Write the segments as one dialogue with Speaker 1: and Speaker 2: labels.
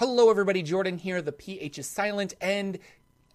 Speaker 1: Hello, everybody. Jordan here. The PH is silent, and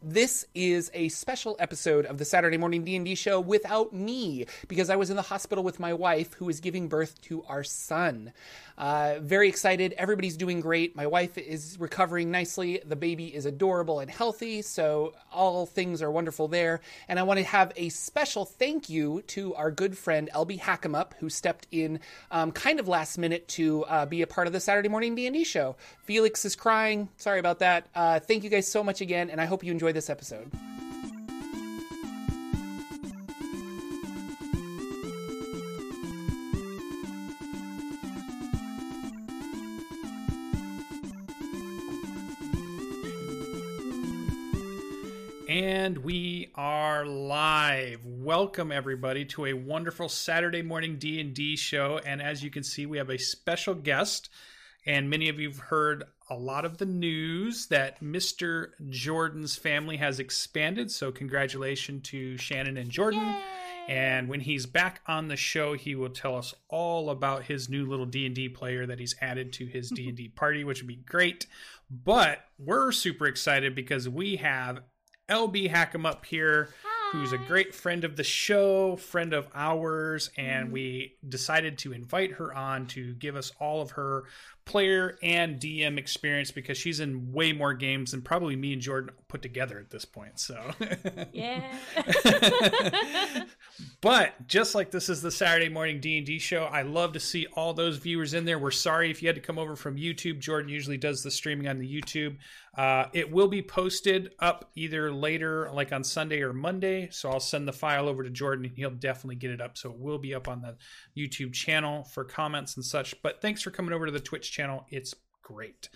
Speaker 1: this is a special episode of the Saturday Morning D&D show without me because I was in the hospital with my wife who is giving birth to our son. Uh, very excited. Everybody's doing great. My wife is recovering nicely. The baby is adorable and healthy, so all things are wonderful there. And I want to have a special thank you to our good friend LB Hackemup who stepped in um, kind of last minute to uh, be a part of the Saturday Morning D&D show. Felix is crying. Sorry about that. Uh, thank you guys so much again, and I hope you enjoy this episode.
Speaker 2: And we are live. Welcome everybody to a wonderful Saturday morning D&D show and as you can see we have a special guest and many of you've heard a lot of the news that Mr. Jordan's family has expanded so congratulations to Shannon and Jordan. Yay! And when he's back on the show, he will tell us all about his new little D&D player that he's added to his D&D party, which would be great. But we're super excited because we have LB Hackemup here, Hi. who's a great friend of the show, friend of ours, and mm. we decided to invite her on to give us all of her player and DM experience because she's in way more games than probably me and Jordan put together at this point. So,
Speaker 3: yeah.
Speaker 2: but just like this is the Saturday morning D and D show, I love to see all those viewers in there. We're sorry if you had to come over from YouTube. Jordan usually does the streaming on the YouTube. Uh, it will be posted up either later, like on Sunday or Monday. So I'll send the file over to Jordan, and he'll definitely get it up. So it will be up on the YouTube channel for comments and such. But thanks for coming over to the Twitch channel. It's great.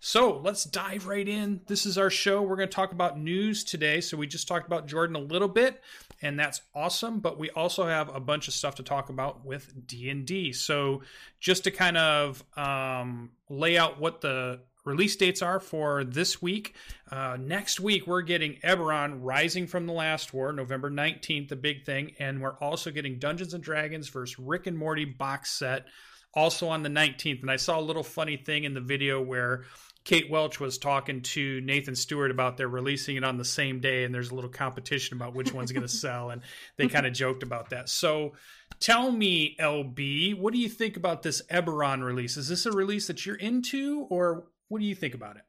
Speaker 2: So let's dive right in. This is our show. We're going to talk about news today. So we just talked about Jordan a little bit, and that's awesome. But we also have a bunch of stuff to talk about with D and D. So just to kind of um, lay out what the release dates are for this week. Uh, next week, we're getting Eberron Rising from the Last War, November 19th, the big thing. And we're also getting Dungeons and Dragons versus Rick and Morty box set also on the 19th. And I saw a little funny thing in the video where Kate Welch was talking to Nathan Stewart about they're releasing it on the same day, and there's a little competition about which one's going to sell, and they kind of joked about that. So, tell me, LB, what do you think about this Eberron release? Is this a release that you're into, or what do you think about it?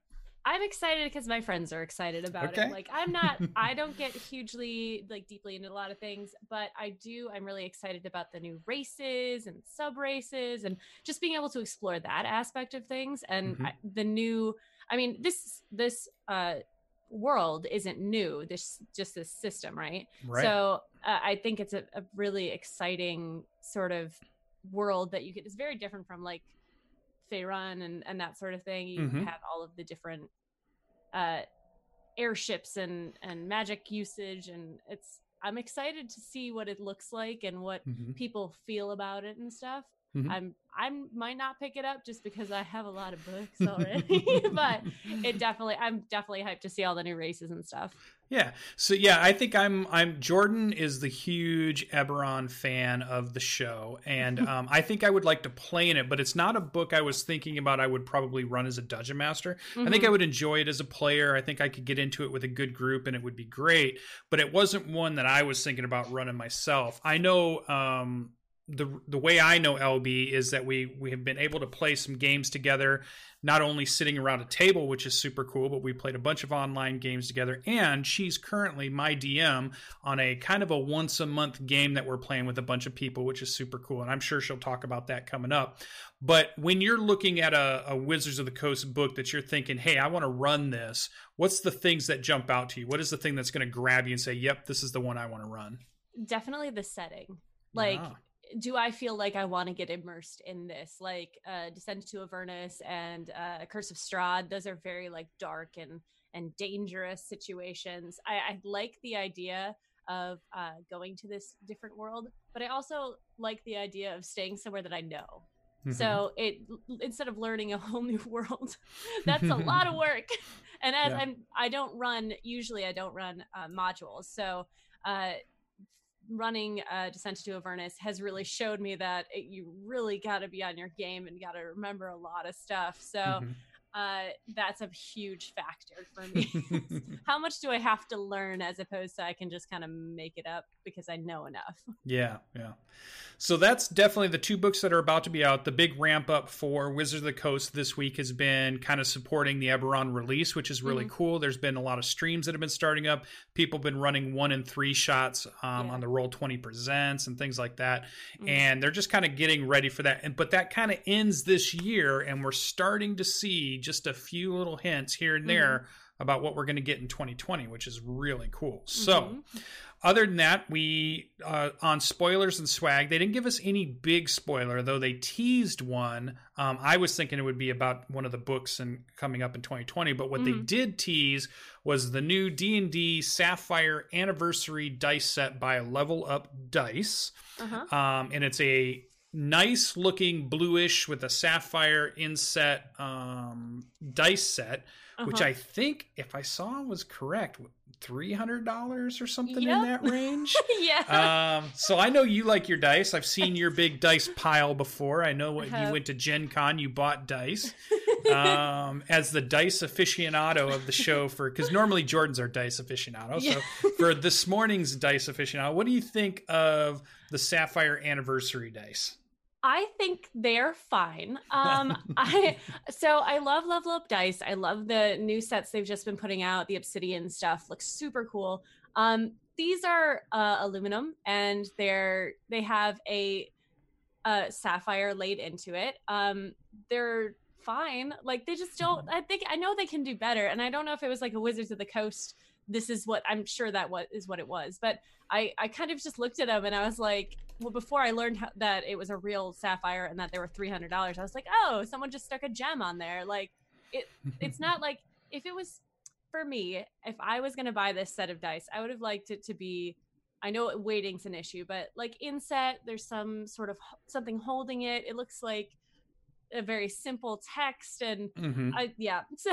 Speaker 3: I'm excited because my friends are excited about okay. it. Like I'm not I don't get hugely like deeply into a lot of things, but I do I'm really excited about the new races and sub races and just being able to explore that aspect of things and mm-hmm. I, the new I mean this this uh world isn't new this just this system right, right. so uh, i think it's a, a really exciting sort of world that you get it's very different from like Faerun and and that sort of thing. You mm-hmm. have all of the different uh, airships and and magic usage, and it's I'm excited to see what it looks like and what mm-hmm. people feel about it and stuff. Mm-hmm. I'm I might not pick it up just because I have a lot of books already, but it definitely I'm definitely hyped to see all the new races and stuff.
Speaker 2: Yeah. So yeah, I think I'm I'm Jordan is the huge Eberron fan of the show, and um, I think I would like to play in it, but it's not a book I was thinking about. I would probably run as a dungeon master. Mm-hmm. I think I mm-hmm. would enjoy it as a player. I think I could get into it with a good group, and it would be great. But it wasn't one that I was thinking about running myself. I know. Um, the the way I know LB is that we we have been able to play some games together, not only sitting around a table, which is super cool, but we played a bunch of online games together. And she's currently my DM on a kind of a once a month game that we're playing with a bunch of people, which is super cool. And I'm sure she'll talk about that coming up. But when you're looking at a, a Wizards of the Coast book that you're thinking, hey, I want to run this, what's the things that jump out to you? What is the thing that's going to grab you and say, yep, this is the one I want to run?
Speaker 3: Definitely the setting. Like, yeah do I feel like I want to get immersed in this? Like uh, Descent to Avernus and uh, Curse of Strahd, those are very like dark and and dangerous situations. I, I like the idea of uh, going to this different world, but I also like the idea of staying somewhere that I know. Mm-hmm. So it instead of learning a whole new world, that's a lot of work. And as yeah. I'm, I don't run usually. I don't run uh, modules, so uh, running uh, Descent to Avernus has really showed me that it, you really got to be on your game and got to remember a lot of stuff. So mm-hmm. uh, that's a huge factor for me. How much do I have to learn as opposed to I can just kind of make it up because I know enough?
Speaker 2: Yeah, yeah. So that's definitely the two books that are about to be out. The big ramp up for Wizard of the Coast this week has been kind of supporting the Eberron release, which is really mm-hmm. cool. There's been a lot of streams that have been starting up. People have been running one and three shots um, yeah. on the Roll Twenty Presents and things like that, mm-hmm. and they're just kind of getting ready for that. And but that kind of ends this year, and we're starting to see just a few little hints here and there mm-hmm. About what we're going to get in 2020, which is really cool. So, mm-hmm. other than that, we uh, on spoilers and swag, they didn't give us any big spoiler, though they teased one. Um, I was thinking it would be about one of the books and coming up in 2020, but what mm-hmm. they did tease was the new D&D Sapphire Anniversary dice set by Level Up Dice, uh-huh. um, and it's a nice looking bluish with a sapphire inset um, dice set, uh-huh. which I think, if I saw was correct, three hundred dollars or something yep. in that range.
Speaker 3: yeah.
Speaker 2: Um, so I know you like your dice. I've seen your big dice pile before. I know when you went to Gen Con, you bought dice. um, as the dice aficionado of the show for because normally Jordan's our dice aficionado. So for this morning's dice aficionado, what do you think of the Sapphire Anniversary dice?
Speaker 3: I think they're fine. Um, I so I love Level Up Dice. I love the new sets they've just been putting out. The Obsidian stuff looks super cool. Um, these are uh, aluminum, and they're they have a, a sapphire laid into it. Um, they're fine. Like they just don't. I think I know they can do better, and I don't know if it was like a Wizards of the Coast. This is what I'm sure that what is what it was, but I I kind of just looked at them and I was like, well, before I learned how, that it was a real sapphire and that they were three hundred dollars, I was like, oh, someone just stuck a gem on there. Like, it, it's not like if it was for me, if I was gonna buy this set of dice, I would have liked it to be. I know weighting's an issue, but like inset, there's some sort of something holding it. It looks like a very simple text and mm-hmm. I yeah so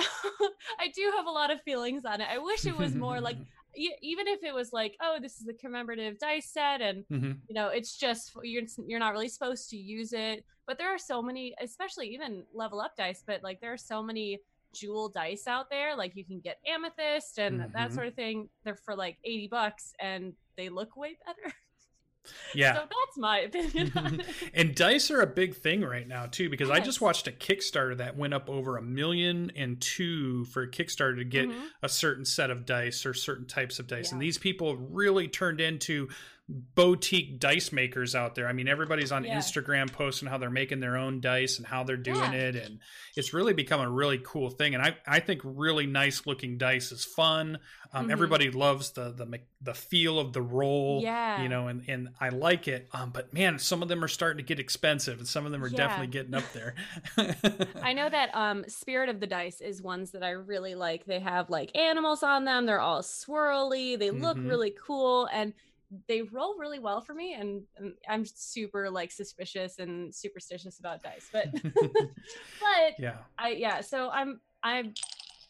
Speaker 3: I do have a lot of feelings on it. I wish it was more like even if it was like, oh, this is a commemorative dice set, and mm-hmm. you know, it's just you're you're not really supposed to use it. But there are so many, especially even level up dice. But like, there are so many jewel dice out there. Like you can get amethyst and mm-hmm. that sort of thing. They're for like eighty bucks, and they look way better.
Speaker 2: Yeah.
Speaker 3: So that's my opinion.
Speaker 2: and dice are a big thing right now too, because yes. I just watched a Kickstarter that went up over a million and two for a Kickstarter to get mm-hmm. a certain set of dice or certain types of dice. Yeah. And these people really turned into boutique dice makers out there. I mean, everybody's on yeah. Instagram posting how they're making their own dice and how they're doing yeah. it, and it's really become a really cool thing. And I I think really nice looking dice is fun. Um, mm-hmm. Everybody loves the the the feel of the roll,
Speaker 3: yeah.
Speaker 2: You know, and and I like it. Um, but man, some of them are starting to get expensive, and some of them are yeah. definitely getting up there.
Speaker 3: I know that um, Spirit of the Dice is ones that I really like. They have like animals on them. They're all swirly. They look mm-hmm. really cool, and they roll really well for me and, and, i'm super like suspicious and superstitious about dice but but
Speaker 2: yeah
Speaker 3: i yeah so i'm i'm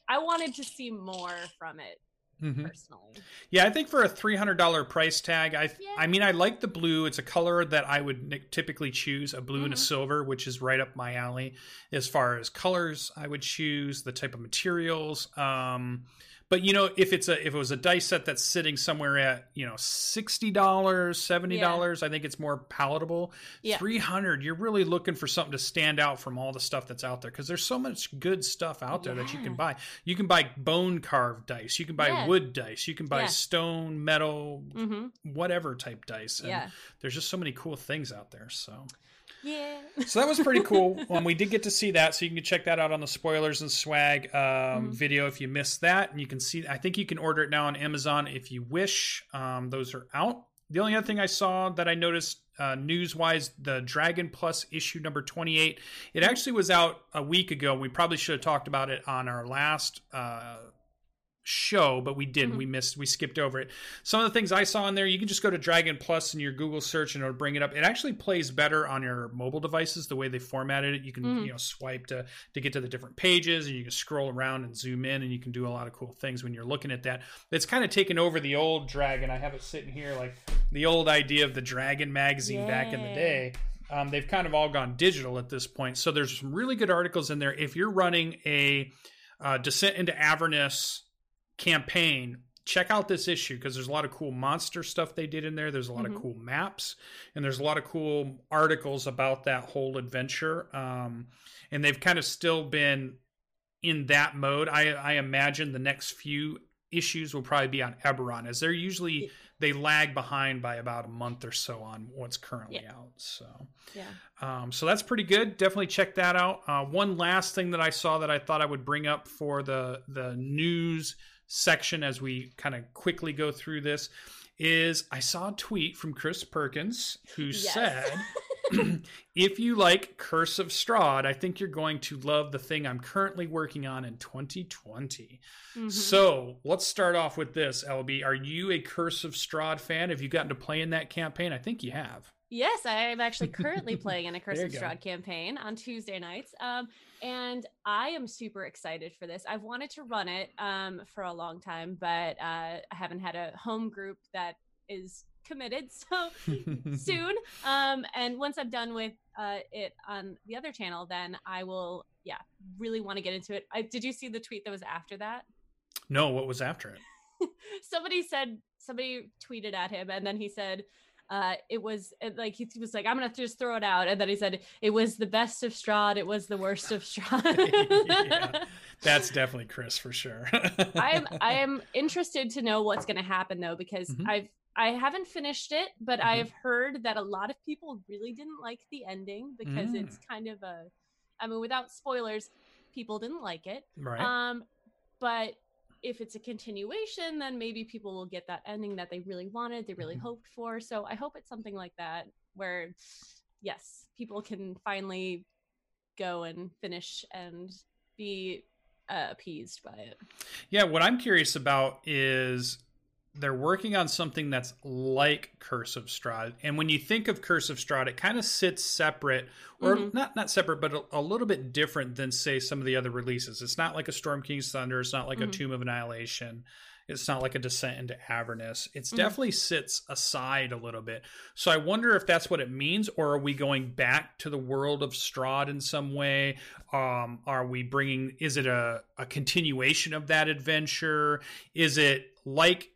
Speaker 3: i wanted to see more from it mm-hmm. personally
Speaker 2: yeah i think for a $300 price tag i yeah. i mean i like the blue it's a color that i would typically choose a blue mm-hmm. and a mm-hmm. silver which is right up my alley as far as colors i would choose the type of materials um but you know, if it's a if it was a dice set that's sitting somewhere at you know sixty dollars, seventy dollars, yeah. I think it's more palatable. Yeah. Three hundred, you're really looking for something to stand out from all the stuff that's out there because there's so much good stuff out there yeah. that you can buy. You can buy bone carved dice, you can buy wood dice, you can buy stone, metal, mm-hmm. whatever type dice. And yeah. there's just so many cool things out there. So
Speaker 3: yeah.
Speaker 2: so that was pretty cool. Um, we did get to see that, so you can check that out on the spoilers and swag um, mm-hmm. video if you missed that. And you can see, I think you can order it now on Amazon if you wish. Um, those are out. The only other thing I saw that I noticed uh, news wise, the Dragon Plus issue number 28, it actually was out a week ago. We probably should have talked about it on our last uh, show, but we didn't. Mm-hmm. We missed. We skipped over it. Some of the things I saw in there, you can just go to Dragon Plus in your Google search and it'll bring it up. It actually plays better on your mobile devices the way they formatted it. You can mm-hmm. you know swipe to to get to the different pages, and you can scroll around and zoom in, and you can do a lot of cool things when you're looking at that. It's kind of taken over the old Dragon. I have it sitting here like the old idea of the Dragon magazine back in the day Um, they've kind of all gone digital at this point. So there's some really good articles in there. If you're running a uh, Descent into Avernus campaign, check out this issue because there's a lot of cool monster stuff they did in there. There's a lot mm-hmm. of cool maps, and there's a lot of cool articles about that whole adventure. Um, and they've kind of still been in that mode. I, I imagine the next few issues will probably be on Eberron, as they're usually they lag behind by about a month or so on what's currently yeah. out. So
Speaker 3: yeah,
Speaker 2: um, so that's pretty good. Definitely check that out. Uh, one last thing that I saw that I thought I would bring up for the the news section as we kind of quickly go through this is I saw a tweet from Chris Perkins who yes. said if you like Curse of Strahd, I think you're going to love the thing I'm currently working on in 2020. Mm-hmm. So let's start off with this, LB. Are you a Curse of Strahd fan? Have you gotten to play in that campaign? I think you have.
Speaker 3: Yes, I am actually currently playing in a Curse of Strahd campaign on Tuesday nights. Um, and I am super excited for this. I've wanted to run it um, for a long time, but uh, I haven't had a home group that is committed so soon. Um, and once I'm done with uh, it on the other channel, then I will, yeah, really want to get into it. I, did you see the tweet that was after that?
Speaker 2: No, what was after it?
Speaker 3: somebody said, somebody tweeted at him, and then he said, uh, it was like he was like, I'm gonna just throw it out, and then he said it was the best of Strahd, it was the worst of Strahd.
Speaker 2: yeah, that's definitely Chris for sure.
Speaker 3: I am I am interested to know what's gonna happen though because mm-hmm. I've I haven't finished it, but mm-hmm. I've heard that a lot of people really didn't like the ending because mm. it's kind of a I mean without spoilers, people didn't like it.
Speaker 2: Right.
Speaker 3: Um but if it's a continuation, then maybe people will get that ending that they really wanted, they really mm-hmm. hoped for. So I hope it's something like that where yes, people can finally go and finish and be uh, appeased by it.
Speaker 2: Yeah, what I'm curious about is they're working on something that's like Curse of Strahd. And when you think of Curse of Strahd, it kind of sits separate, or mm-hmm. not not separate, but a, a, little bit different than say some of the other releases. It's not like a Storm King's Thunder. It's not like mm-hmm. a Tomb of Annihilation. It's not like a descent into Avernus. It's mm-hmm. definitely sits aside a little bit. So I wonder if that's what it means, or are we going back to the world of Strahd in some way? Um, are we bringing? Is it a a continuation of that adventure? Is it like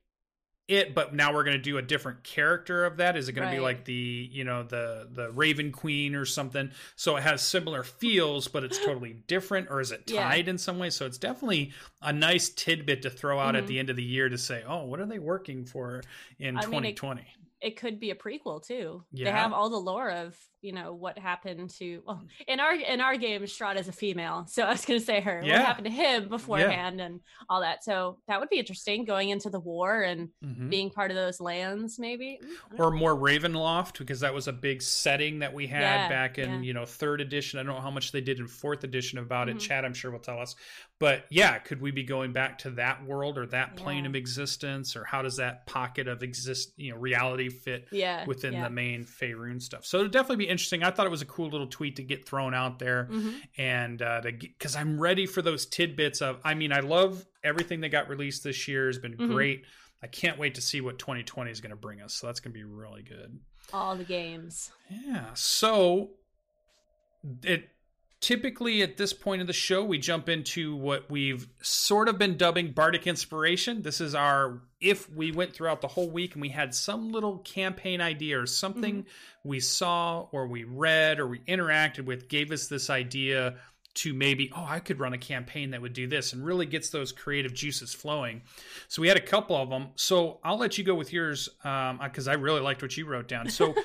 Speaker 2: it but now we're going to do a different character of that is it going right. to be like the you know the the raven queen or something so it has similar feels but it's totally different or is it tied yeah. in some way so it's definitely a nice tidbit to throw out mm-hmm. at the end of the year to say oh what are they working for in I 2020 mean,
Speaker 3: it, it, could be a prequel too yeah. they have all the lore of you know what happened to well in our in our game Strahd is a female so I was gonna say her yeah. what happened to him beforehand yeah. and all that. So that would be interesting going into the war and mm-hmm. being part of those lands maybe.
Speaker 2: Or more Ravenloft because that was a big setting that we had yeah, back in you know third edition. I don't know how much they did in fourth edition about mm-hmm. it Chad I'm sure will tell us. But yeah could we be going back to that world or that plane of existence? Or how does that pocket of exist you know reality fit
Speaker 3: yeah,
Speaker 2: within the main Faerun stuff? So it'll definitely be interesting. I thought it was a cool little tweet to get thrown out there, mm-hmm. and uh, to because I'm ready for those tidbits of. I mean, I love everything that got released this year. Has been mm-hmm. great. I can't wait to see what 2020 is going to bring us. So that's going to be really good.
Speaker 3: All the games.
Speaker 2: Yeah. So it typically at this point of the show we jump into what we've sort of been dubbing bardic inspiration. This is our if we went throughout the whole week and we had some little campaign idea or something mm-hmm. we saw or we read or we interacted with gave us this idea to maybe oh i could run a campaign that would do this and really gets those creative juices flowing. So we had a couple of them. So i'll let you go with yours because um, i really liked what you wrote down. So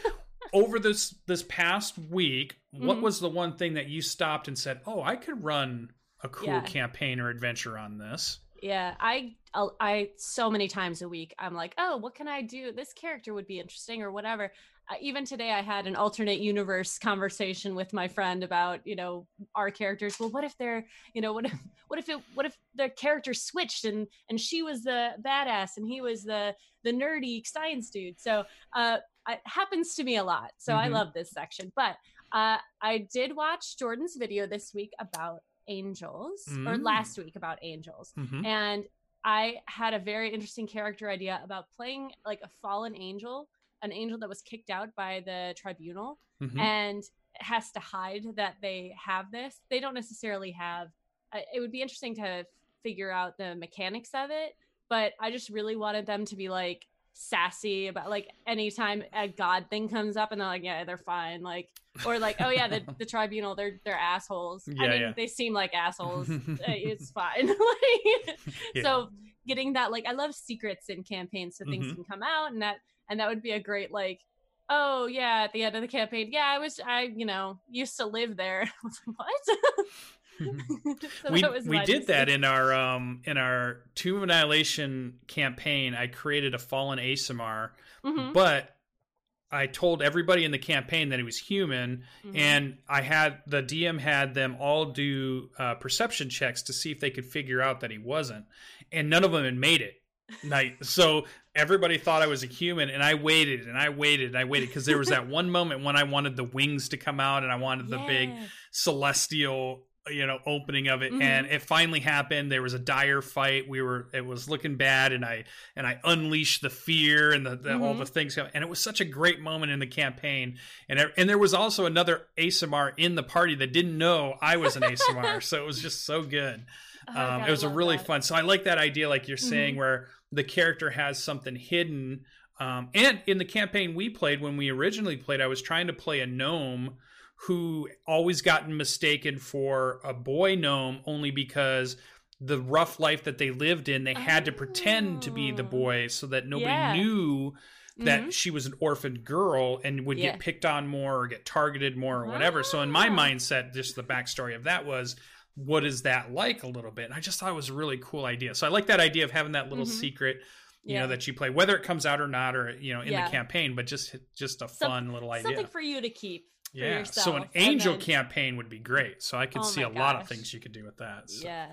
Speaker 2: over this this past week, what mm-hmm. was the one thing that you stopped and said, "Oh, I could run a cool yeah. campaign or adventure on this"?
Speaker 3: Yeah, I I so many times a week I'm like, "Oh, what can I do? This character would be interesting or whatever." Uh, even today I had an alternate universe conversation with my friend about, you know, our characters. Well, what if they're, you know, what if what if it what if the character switched and and she was the badass and he was the the nerdy science dude. So, uh it happens to me a lot. So mm-hmm. I love this section. But uh, I did watch Jordan's video this week about angels, mm-hmm. or mm. last week about angels. Mm-hmm. And I had a very interesting character idea about playing like a fallen angel an angel that was kicked out by the tribunal mm-hmm. and has to hide that they have this. They don't necessarily have. Uh, it would be interesting to figure out the mechanics of it, but I just really wanted them to be like sassy about like anytime a god thing comes up and they're like yeah they're fine like or like oh yeah the, the tribunal they're they're assholes yeah, i mean yeah. they seem like assholes it's fine like, yeah. so getting that like i love secrets in campaigns so things mm-hmm. can come out and that and that would be a great like oh yeah at the end of the campaign yeah i was i you know used to live there I was like, what
Speaker 2: so we we did that in our um in our Tomb of Annihilation campaign. I created a fallen Aasimar, mm-hmm. but I told everybody in the campaign that he was human, mm-hmm. and I had the DM had them all do uh, perception checks to see if they could figure out that he wasn't, and none of them had made it. Night. So everybody thought I was a human, and I waited and I waited and I waited because there was that one moment when I wanted the wings to come out and I wanted the big celestial you know opening of it mm-hmm. and it finally happened there was a dire fight we were it was looking bad and i and i unleashed the fear and the, the mm-hmm. all the things and it was such a great moment in the campaign and and there was also another Aasimar in the party that didn't know i was an Aasimar so it was just so good oh, um, God, it was a really that. fun so i like that idea like you're saying mm-hmm. where the character has something hidden um, and in the campaign we played when we originally played i was trying to play a gnome who always gotten mistaken for a boy gnome only because the rough life that they lived in, they had to pretend to be the oh. boy so that nobody yeah. knew that mm-hmm. she was an orphan girl and would yeah. get picked on more or get targeted more or whatever. So in my ah. mindset, just the backstory of that was what is that like a little bit? And I just thought it was a really cool idea. So I like that idea of having that little mm-hmm. secret you yeah. know that you play whether it comes out or not or you know in yeah. the campaign but just just a fun Some, little idea
Speaker 3: something for you to keep
Speaker 2: yeah. So an angel then... campaign would be great. So I could oh see a gosh. lot of things you could do with that. So.
Speaker 3: Yeah.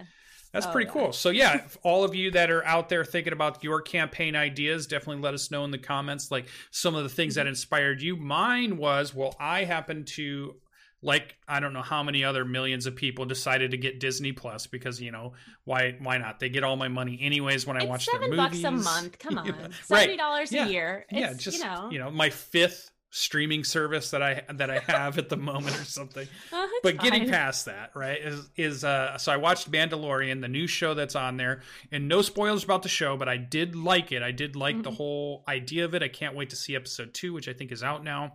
Speaker 2: That's oh, pretty cool. So yeah, all of you that are out there thinking about your campaign ideas, definitely let us know in the comments like some of the things that mm-hmm. inspired you. Mine was, well, I happen to like I don't know how many other millions of people decided to get Disney Plus because you know why why not? They get all my money anyways when I watch their movies. Seven
Speaker 3: bucks a month. Come on, seventy dollars right. a yeah. year. It's, yeah, just you know,
Speaker 2: you know my fifth streaming service that I that I have at the moment or something. Oh, but getting fine. past that, right, is is uh so I watched Mandalorian, the new show that's on there, and no spoilers about the show, but I did like it. I did like mm-hmm. the whole idea of it. I can't wait to see episode 2, which I think is out now.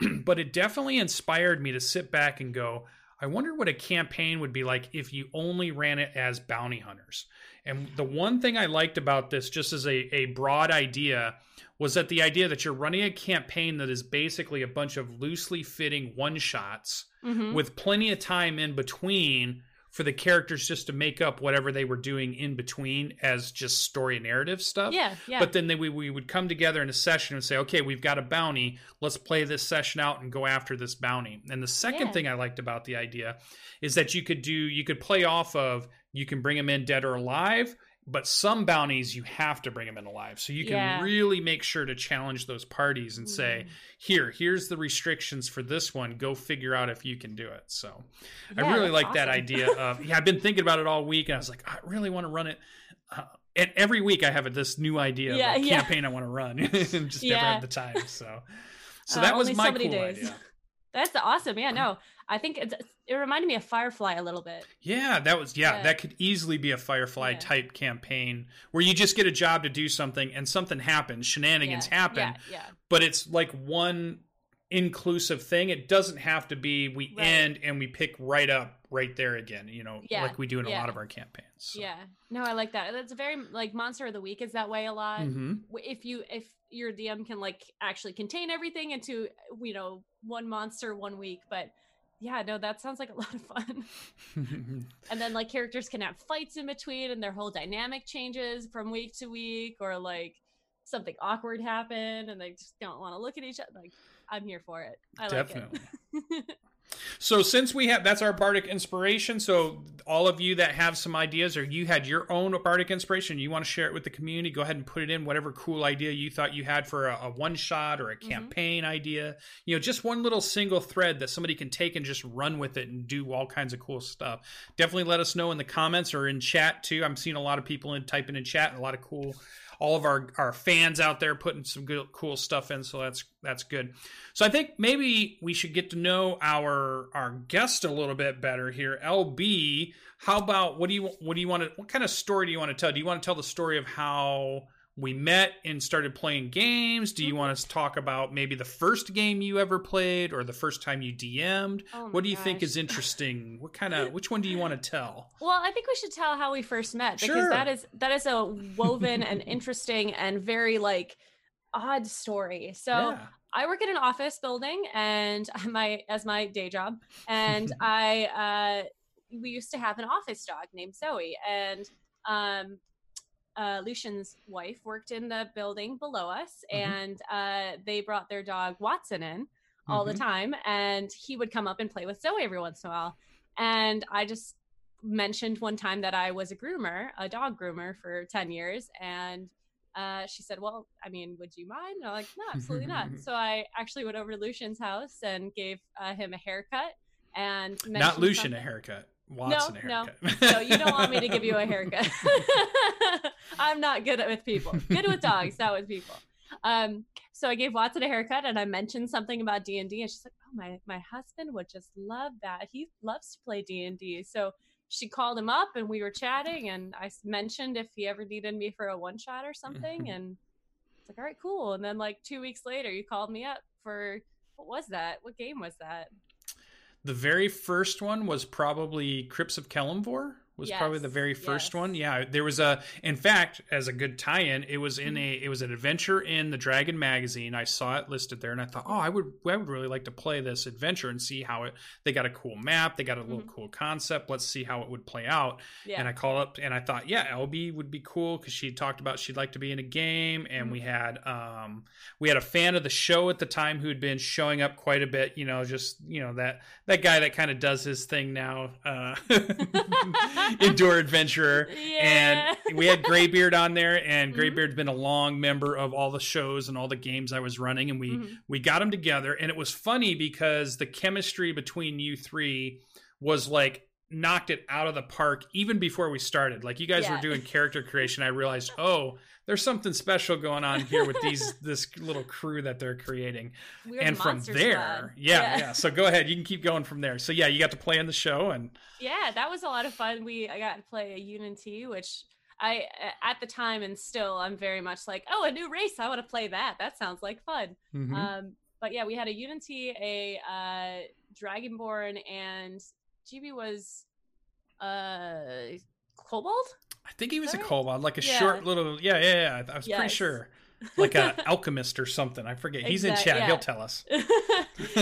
Speaker 2: but it definitely inspired me to sit back and go, I wonder what a campaign would be like if you only ran it as bounty hunters. And the one thing I liked about this, just as a, a broad idea, was that the idea that you're running a campaign that is basically a bunch of loosely fitting one shots mm-hmm. with plenty of time in between for the characters just to make up whatever they were doing in between as just story narrative stuff.
Speaker 3: Yeah, yeah.
Speaker 2: But then they, we, we would come together in a session and say, okay, we've got a bounty. Let's play this session out and go after this bounty. And the second yeah. thing I liked about the idea is that you could do, you could play off of, you can bring them in dead or alive, but some bounties you have to bring them in alive. So you can yeah. really make sure to challenge those parties and mm. say here here's the restrictions for this one. Go figure out if you can do it. So yeah, i really like awesome. that idea of yeah i've been thinking about it all week and i was like i really want to run it uh, and every week i have this new idea yeah, of a campaign i want to run. And just never have the time so. So uh, that was my cool days. idea.
Speaker 3: That's awesome. Yeah no I think it's, it reminded me of Firefly a little bit.
Speaker 2: Yeah, that was yeah, yeah. that could easily be a Firefly yeah. type campaign where you just get a job to do something and something happens, shenanigans yeah. happen. Yeah, But it's like one inclusive thing. It doesn't have to be we right. end and we pick right up right there again, you know, yeah. like we do in a lot of our campaigns. So.
Speaker 3: Yeah. No, I like that. That's a very like monster of the week is that way a lot. Mm-hmm. If you if your DM can like actually contain everything into, you know, one monster one week, but yeah, no, that sounds like a lot of fun. and then like characters can have fights in between and their whole dynamic changes from week to week or like something awkward happen and they just don't want to look at each other. Like I'm here for it. I Definitely. like it.
Speaker 2: So since we have that's our bardic inspiration, so all of you that have some ideas or you had your own bardic inspiration, you want to share it with the community, go ahead and put it in whatever cool idea you thought you had for a, a one shot or a mm-hmm. campaign mm-hmm. idea. You know, just one little single thread that somebody can take and just run with it and do all kinds of cool stuff. Definitely let us know in the comments or in chat too. I'm seeing a lot of people in typing in chat and a lot of cool all of our our fans out there putting some good cool stuff in so that's that's good. So i think maybe we should get to know our our guest a little bit better here. Lb how about what do you what do you want to what kind of story do you want to tell? Do you want to tell the story of how we met and started playing games. Do you want us to talk about maybe the first game you ever played or the first time you DM'd? Oh what do you gosh. think is interesting? What kind of which one do you want to tell?
Speaker 3: Well, I think we should tell how we first met because sure. that is that is a woven and interesting and very like odd story. So yeah. I work in an office building and my as my day job and I uh we used to have an office dog named Zoe and um uh, Lucien's wife worked in the building below us, mm-hmm. and uh, they brought their dog Watson in all mm-hmm. the time, and he would come up and play with Zoe every once in a while. And I just mentioned one time that I was a groomer, a dog groomer for 10 years, and uh, she said, Well, I mean, would you mind? And I'm like, No, absolutely not. so I actually went over to Lucien's house and gave uh, him a haircut and
Speaker 2: not Lucien something. a haircut. Watson
Speaker 3: no, no, no. You don't want me to give you a haircut. I'm not good with people. Good with dogs, not with people. Um, so I gave Watson a haircut, and I mentioned something about D and D, and she's like, "Oh, my my husband would just love that. He loves to play D and D." So she called him up, and we were chatting, and I mentioned if he ever needed me for a one shot or something, and it's like, "All right, cool." And then like two weeks later, you called me up for what was that? What game was that?
Speaker 2: The very first one was probably Crypts of Kelemvor was yes. probably the very first yes. one. Yeah, there was a. In fact, as a good tie-in, it was in a. It was an adventure in the Dragon magazine. I saw it listed there, and I thought, oh, I would. I would really like to play this adventure and see how it. They got a cool map. They got a little mm-hmm. cool concept. Let's see how it would play out. Yeah. And I called up, and I thought, yeah, LB would be cool because she talked about she'd like to be in a game, and mm-hmm. we had um we had a fan of the show at the time who'd been showing up quite a bit. You know, just you know that that guy that kind of does his thing now. Uh, Endure Adventurer. Yeah. And we had Graybeard on there, and mm-hmm. Graybeard's been a long member of all the shows and all the games I was running. And we mm-hmm. we got them together. And it was funny because the chemistry between you three was like knocked it out of the park even before we started. Like you guys yeah. were doing character creation, I realized, oh, there's something special going on here with these this little crew that they're creating. We're and from there, yeah, yeah, yeah, So go ahead, you can keep going from there. So yeah, you got to play in the show and
Speaker 3: Yeah, that was a lot of fun. We I got to play a Unity, which I at the time and still I'm very much like, oh, a new race. I want to play that. That sounds like fun. Mm-hmm. Um, but yeah, we had a Unity, a uh, Dragonborn, and GB was uh Kobold.
Speaker 2: I think he was a kobold, like a yeah. short little. Yeah, yeah, yeah. I was yes. pretty sure, like an alchemist or something. I forget. He's in chat. Yeah. He'll tell us. so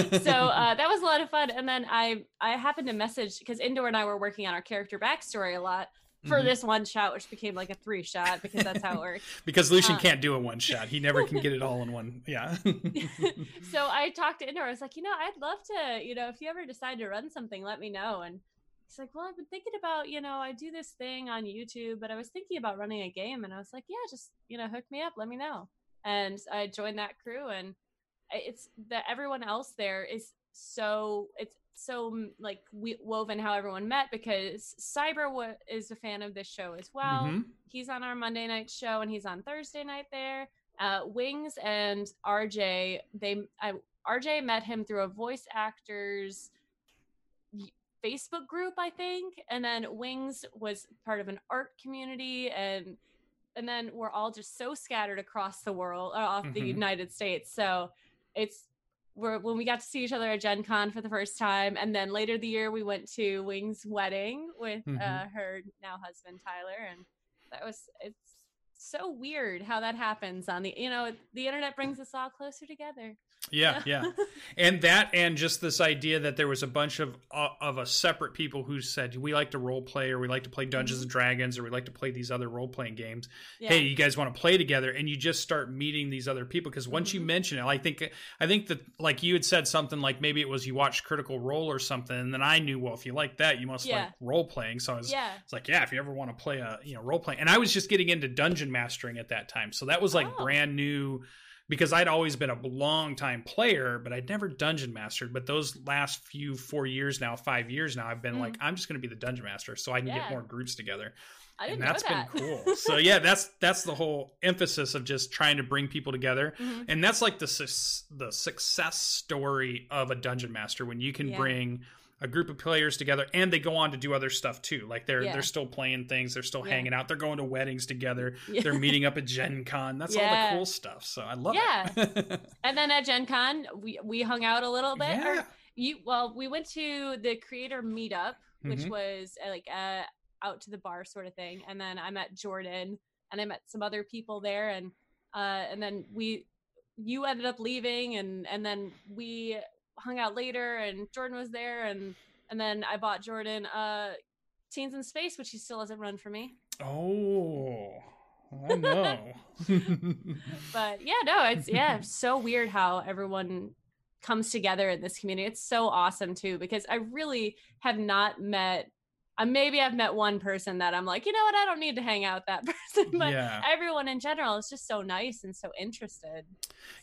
Speaker 3: uh, that was a lot of fun. And then I I happened to message because Indoor and I were working on our character backstory a lot for mm-hmm. this one shot, which became like a three shot because that's how it works.
Speaker 2: because Lucien um, can't do a one shot. He never can get it all in one. Yeah.
Speaker 3: so I talked to Indoor. I was like, you know, I'd love to, you know, if you ever decide to run something, let me know. And he's like, well, I've been thinking about, you know, I do this thing on YouTube, but I was thinking about running a game. And I was like, yeah, just, you know, hook me up, let me know. And I joined that crew. And it's that everyone else there is so, it's so like we, woven how everyone met because Cyber is a fan of this show as well. Mm-hmm. He's on our Monday night show and he's on Thursday night there. Uh, Wings and RJ, they, I, RJ met him through a voice actor's Facebook group, I think, and then Wings was part of an art community, and and then we're all just so scattered across the world, uh, off mm-hmm. the United States. So it's we're, when we got to see each other at Gen Con for the first time, and then later the year we went to Wings' wedding with mm-hmm. uh, her now husband Tyler, and that was it's so weird how that happens on the you know the internet brings us all closer together
Speaker 2: yeah, yeah. And that and just this idea that there was a bunch of uh, of a separate people who said we like to role play or we like to play Dungeons mm-hmm. and Dragons or we like to play these other role playing games. Yeah. Hey, you guys want to play together and you just start meeting these other people because once mm-hmm. you mention it, I think I think that like you had said something like maybe it was you watched Critical Role or something and then I knew well if you like that, you must yeah. like role playing. So I was yeah. it's like, yeah, if you ever want to play a, you know, role playing. And I was just getting into dungeon mastering at that time. So that was like oh. brand new because I'd always been a long time player, but I'd never dungeon mastered. But those last few four years now, five years now, I've been mm. like, I'm just going to be the dungeon master so I can yeah. get more groups together.
Speaker 3: I didn't
Speaker 2: and that's
Speaker 3: know that.
Speaker 2: been cool. so yeah, that's that's the whole emphasis of just trying to bring people together, mm-hmm. and that's like the the success story of a dungeon master when you can yeah. bring a group of players together and they go on to do other stuff too like they're yeah. they're still playing things they're still yeah. hanging out they're going to weddings together yeah. they're meeting up at gen con that's all the cool stuff so i love it.
Speaker 3: yeah. it and then at gen con we we hung out a little bit yeah. you well we went to the creator meetup which mm-hmm. was uh, like uh out to the bar sort of thing and then i met jordan and i met some other people there and uh and then we you ended up leaving and and then we hung out later and Jordan was there and and then I bought Jordan uh Teens in Space, which he still hasn't run for me.
Speaker 2: Oh. I know.
Speaker 3: but yeah, no, it's yeah, so weird how everyone comes together in this community. It's so awesome too because I really have not met maybe I've met one person that I'm like, you know what, I don't need to hang out with that person. But yeah. everyone in general is just so nice and so interested.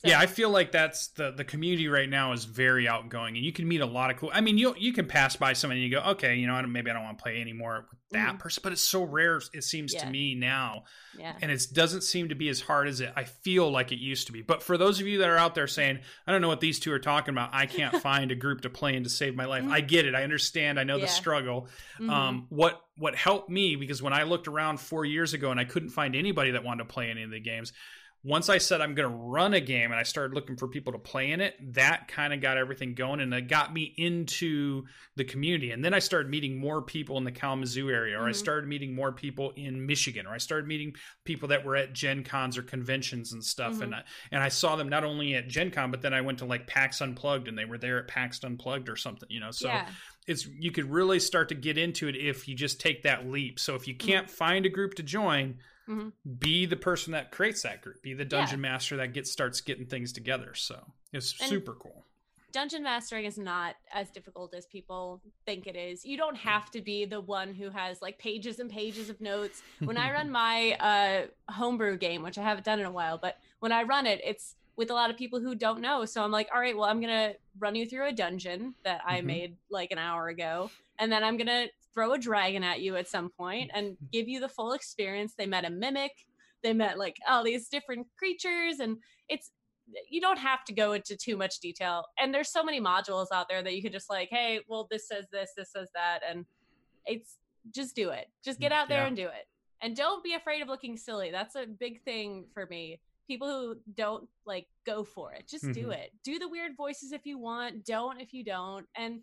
Speaker 2: So. Yeah, I feel like that's the the community right now is very outgoing, and you can meet a lot of cool. I mean, you you can pass by someone and you go, okay, you know, maybe I don't want to play anymore with that mm. person, but it's so rare. It seems yeah. to me now,
Speaker 3: yeah.
Speaker 2: and it doesn't seem to be as hard as it I feel like it used to be. But for those of you that are out there saying, I don't know what these two are talking about, I can't find a group to play in to save my life. Mm-hmm. I get it. I understand. I know yeah. the struggle. Mm-hmm. Um, what what helped me because when I looked around four years ago and I couldn't find anybody that wanted to play any of the games once I said I'm going to run a game and I started looking for people to play in it, that kind of got everything going and it got me into the community. And then I started meeting more people in the Kalamazoo area, or mm-hmm. I started meeting more people in Michigan, or I started meeting people that were at Gen Cons or conventions and stuff. Mm-hmm. And I, and I saw them not only at Gen Con, but then I went to like PAX Unplugged and they were there at PAX Unplugged or something, you know. So yeah. it's you could really start to get into it if you just take that leap. So if you can't mm-hmm. find a group to join mm-hmm. be the person that creates that group be the dungeon yeah. master that gets starts getting things together so it's and super cool
Speaker 3: dungeon mastering is not as difficult as people think it is you don't have to be the one who has like pages and pages of notes when i run my uh homebrew game which i haven't done in a while but when i run it it's with a lot of people who don't know. So I'm like, all right, well, I'm gonna run you through a dungeon that I mm-hmm. made like an hour ago, and then I'm gonna throw a dragon at you at some point and give you the full experience. They met a mimic, they met like all these different creatures, and it's you don't have to go into too much detail. And there's so many modules out there that you could just like, hey, well, this says this, this says that, and it's just do it. Just get out there yeah. and do it. And don't be afraid of looking silly. That's a big thing for me people who don't like go for it just mm-hmm. do it do the weird voices if you want don't if you don't and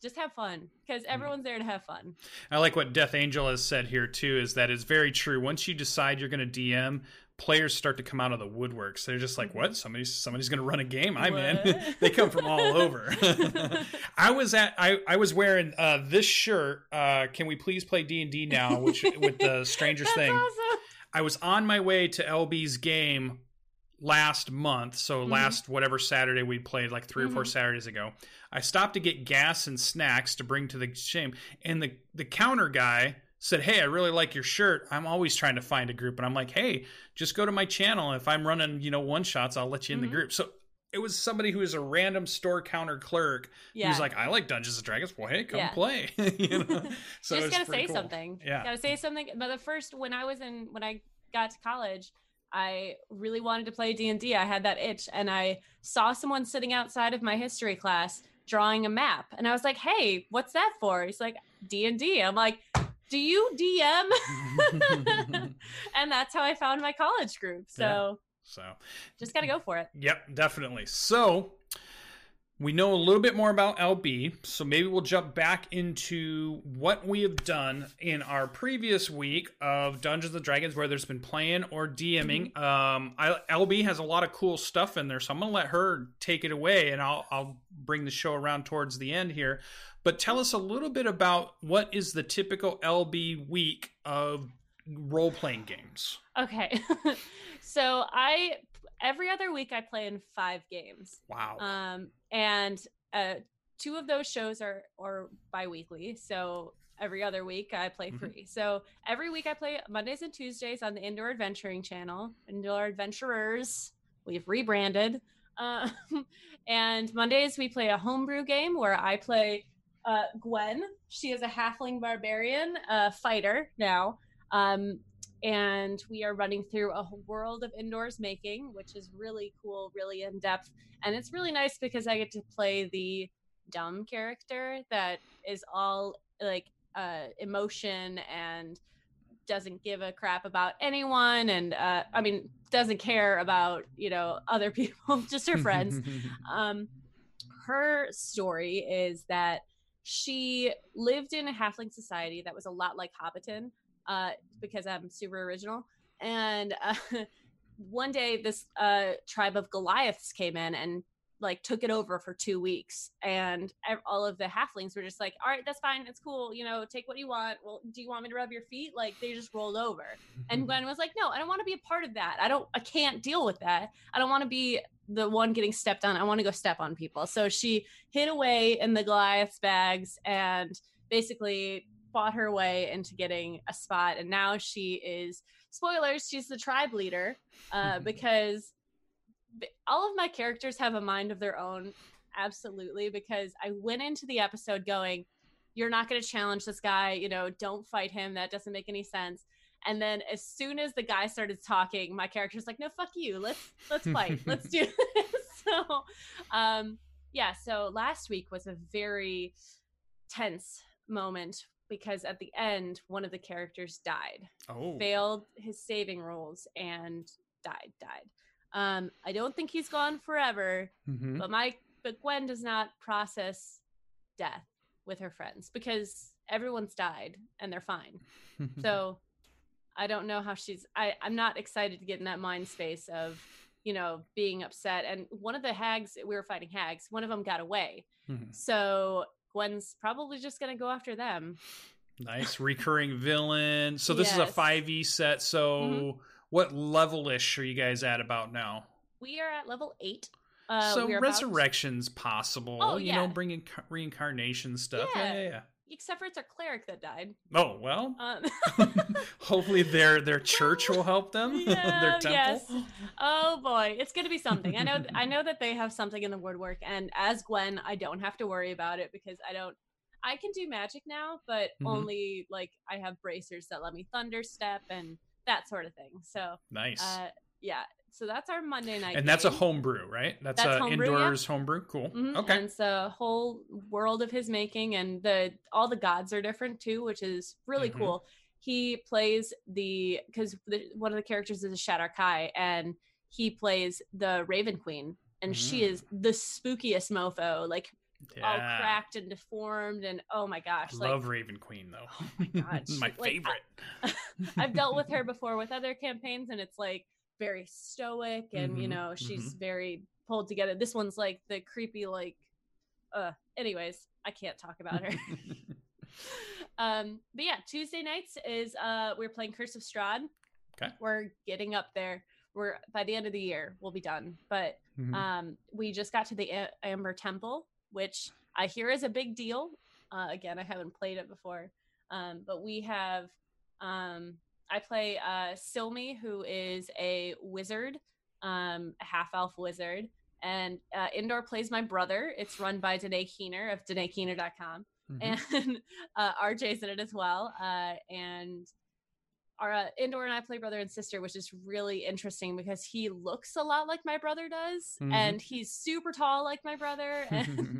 Speaker 3: just have fun because mm-hmm. everyone's there to have fun
Speaker 2: i like what death angel has said here too is that it's very true once you decide you're going to dm players start to come out of the woodworks they're just like what mm-hmm. somebody's somebody's going to run a game i'm what? in they come from all over i was at i, I was wearing uh, this shirt uh, can we please play d&d now which with the strangers thing awesome. I was on my way to LB's game last month, so mm-hmm. last whatever Saturday we played, like 3 mm-hmm. or four mm-hmm. Saturdays ago. I stopped to get gas and snacks to bring to the shame, and the the counter guy said, "Hey, I really like your shirt. I'm always trying to find a group." And I'm like, "Hey, just go to my channel. If I'm running, you know, one shots, I'll let you in mm-hmm. the group." So it was somebody who was a random store counter clerk yeah. who's like, I like Dungeons and Dragons. Well, hey, come yeah. play. you know?
Speaker 3: So just gotta say cool. something. Yeah. Gotta say something. But the first when I was in when I got to college, I really wanted to play D&D. I had that itch and I saw someone sitting outside of my history class drawing a map. And I was like, "Hey, what's that for?" He's like, "D&D." I'm like, "Do you DM?" and that's how I found my college group. So
Speaker 2: so
Speaker 3: just got to go for it.
Speaker 2: Yep, definitely. So we know a little bit more about LB, so maybe we'll jump back into what we have done in our previous week of Dungeons and Dragons, where there's been playing or DMing. Mm-hmm. Um, I, LB has a lot of cool stuff in there, so I'm gonna let her take it away, and I'll I'll bring the show around towards the end here. But tell us a little bit about what is the typical LB week of role playing games.
Speaker 3: Okay, so I every other week I play in five games.
Speaker 2: Wow.
Speaker 3: Um, and uh, two of those shows are are biweekly. So every other week I play mm-hmm. 3 So every week I play Mondays and Tuesdays on the Indoor Adventuring channel. Indoor Adventurers. We've rebranded. Uh, and Mondays we play a homebrew game where I play uh, Gwen. She is a halfling barbarian uh, fighter now. Um, and we are running through a world of indoors making, which is really cool, really in depth, and it's really nice because I get to play the dumb character that is all like uh, emotion and doesn't give a crap about anyone and uh, i mean doesn't care about you know other people just her friends. Um, her story is that she lived in a halfling society that was a lot like hobbiton uh, because I'm super original. And uh, one day, this uh, tribe of Goliaths came in and like took it over for two weeks. And all of the halflings were just like all right that's fine. It's cool. You know take what you want. Well do you want me to rub your feet? Like they just rolled over. And gwen was like no i don't want to be a part of that. I don't i can't deal with that. I don't want to be the one getting stepped on. I want to go step on people. So she hid away in the goliath's bags and basically fought her way into getting a spot and now she is spoilers she's the tribe leader uh, because all of my characters have a mind of their own absolutely because i went into the episode going you're not going to challenge this guy you know don't fight him that doesn't make any sense. And then as soon as the guy started talking my character's like no fuck you let's let's fight let's do this. So um yeah so last week was a very tense moment because at the end one of the characters died
Speaker 2: oh.
Speaker 3: failed his saving rolls and died died um i don't think he's gone forever mm-hmm. but my but gwen does not process death with her friends because everyone's died and they're fine so i don't know how she's i i'm not excited to get in that mind space of you know being upset and one of the hags we were fighting hags one of them got away mm-hmm. so Gwen's probably just going to go after them.
Speaker 2: Nice recurring villain. So this yes. is a 5e set. So mm-hmm. what level ish are you guys at about now?
Speaker 3: We are at level 8. Uh,
Speaker 2: so resurrection's about... possible. Oh, you yeah. know, bringing reincarnation stuff. Yeah. yeah, yeah, yeah
Speaker 3: except for it's a cleric that died.
Speaker 2: Oh well. Um. Hopefully their their church will help them. Yeah, their temple. Yes.
Speaker 3: Oh boy, it's gonna be something. I know I know that they have something in the woodwork, and as Gwen, I don't have to worry about it because I don't. I can do magic now, but mm-hmm. only like I have bracers that let me thunder step and that sort of thing. So
Speaker 2: nice.
Speaker 3: Uh, yeah, so that's our Monday night.
Speaker 2: And game. that's a homebrew, right? That's, that's a homebrew, indoors yeah. homebrew. Cool. Mm-hmm. Okay.
Speaker 3: And it's a whole world of his making, and the all the gods are different too, which is really mm-hmm. cool. He plays the because one of the characters is a Shadar Kai, and he plays the Raven Queen, and mm-hmm. she mm. is the spookiest mofo. Like yeah. all cracked and deformed and oh my gosh
Speaker 2: I love raven queen though
Speaker 3: oh my god
Speaker 2: my like, favorite
Speaker 3: I, i've dealt with her before with other campaigns and it's like very stoic and mm-hmm, you know she's mm-hmm. very pulled together. This one's like the creepy like uh anyways i can't talk about her. Um but yeah tuesday nights is uh we're playing curse of strahd.
Speaker 2: Okay.
Speaker 3: We're getting up there. We're by the end of the year we'll be done. But mm-hmm. um we just got to the A- amber temple which i hear is a big deal. Uh again i haven't played it before. Um but we have um I play uh, Silmi, who is a wizard, um, a half elf wizard. And uh, Indoor plays my brother. It's run by Danae Keener of DanaeKeener.com. Mm-hmm. And uh, RJ's in it as well. Uh, and our uh, Indoor and I play brother and sister, which is really interesting because he looks a lot like my brother does, mm-hmm. and he's super tall like my brother.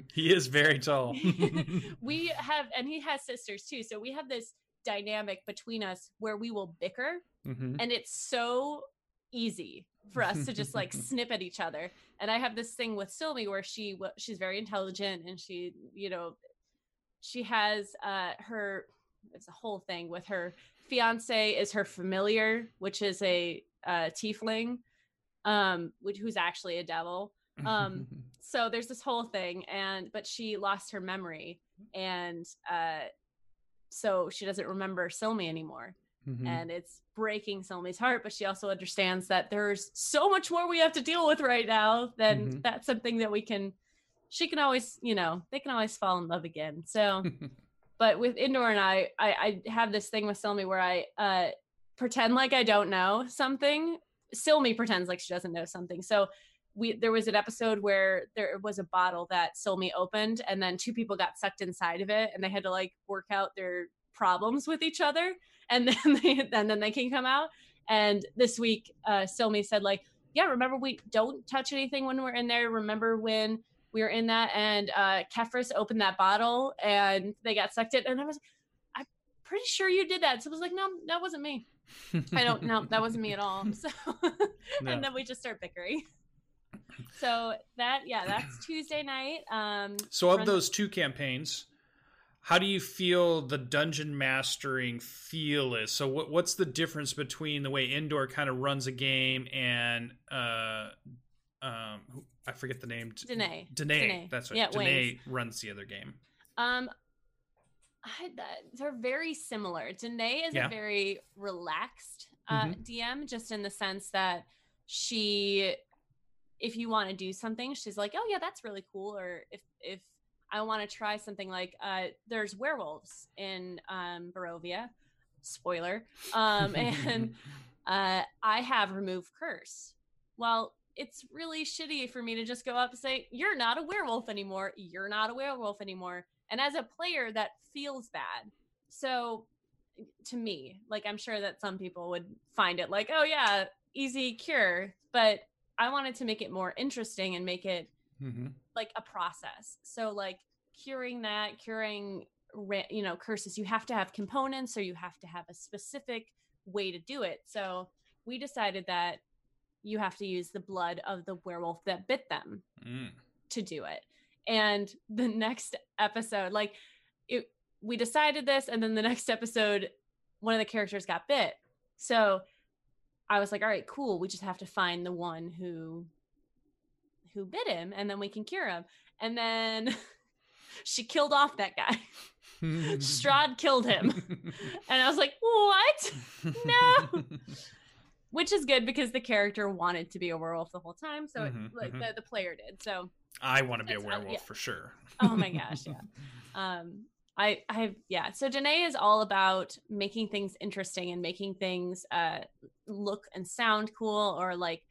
Speaker 2: he is very tall.
Speaker 3: we have, and he has sisters too. So we have this dynamic between us where we will bicker mm-hmm. and it's so easy for us to just like snip at each other. And I have this thing with Sylvie where she she's very intelligent and she, you know, she has uh her it's a whole thing with her fiance is her familiar, which is a uh tiefling, um, which who's actually a devil. Um, so there's this whole thing, and but she lost her memory, and uh, so she doesn't remember Silmi anymore. Mm-hmm. And it's breaking Silmi's heart, but she also understands that there's so much more we have to deal with right now. Then mm-hmm. that's something that we can. She can always, you know, they can always fall in love again. So but with Indoor and I, I, I have this thing with Silmi where I uh, pretend like I don't know something. Silmi pretends like she doesn't know something. So we there was an episode where there was a bottle that Silmi opened, and then two people got sucked inside of it, and they had to like work out their problems with each other, and then they and then they can come out. And this week, uh, Silmi said like, "Yeah, remember we don't touch anything when we're in there. Remember when we were in that and uh Kefris opened that bottle and they got sucked in and I was I'm pretty sure you did that. So I was like, no, that wasn't me. I don't know. That wasn't me at all. So no. and then we just start bickering. So that yeah, that's Tuesday night. Um
Speaker 2: So of those two campaigns, how do you feel the dungeon mastering feel is? So what what's the difference between the way indoor kind of runs a game and uh um I forget the name.
Speaker 3: Danae.
Speaker 2: Danae. Danae. That's right. Yeah, Danae runs the other game.
Speaker 3: Um, I, they're very similar. Danae is yeah. a very relaxed uh, mm-hmm. DM, just in the sense that she, if you want to do something, she's like, "Oh yeah, that's really cool." Or if if I want to try something like, uh, there's werewolves in um, Barovia. Spoiler. Um, and uh, I have remove curse. Well, it's really shitty for me to just go up and say, You're not a werewolf anymore. You're not a werewolf anymore. And as a player, that feels bad. So to me, like I'm sure that some people would find it like, oh yeah, easy cure. But I wanted to make it more interesting and make it mm-hmm. like a process. So like curing that, curing you know curses, you have to have components or you have to have a specific way to do it. So we decided that you have to use the blood of the werewolf that bit them mm. to do it. And the next episode, like it, we decided this, and then the next episode, one of the characters got bit. So I was like, all right, cool. We just have to find the one who who bit him, and then we can cure him. And then she killed off that guy. Strahd killed him. and I was like, what? No which is good because the character wanted to be a werewolf the whole time so mm-hmm, it, like mm-hmm. the, the player did so
Speaker 2: i want to be a werewolf yeah. for sure
Speaker 3: oh my gosh yeah um i i yeah so danae is all about making things interesting and making things uh look and sound cool or like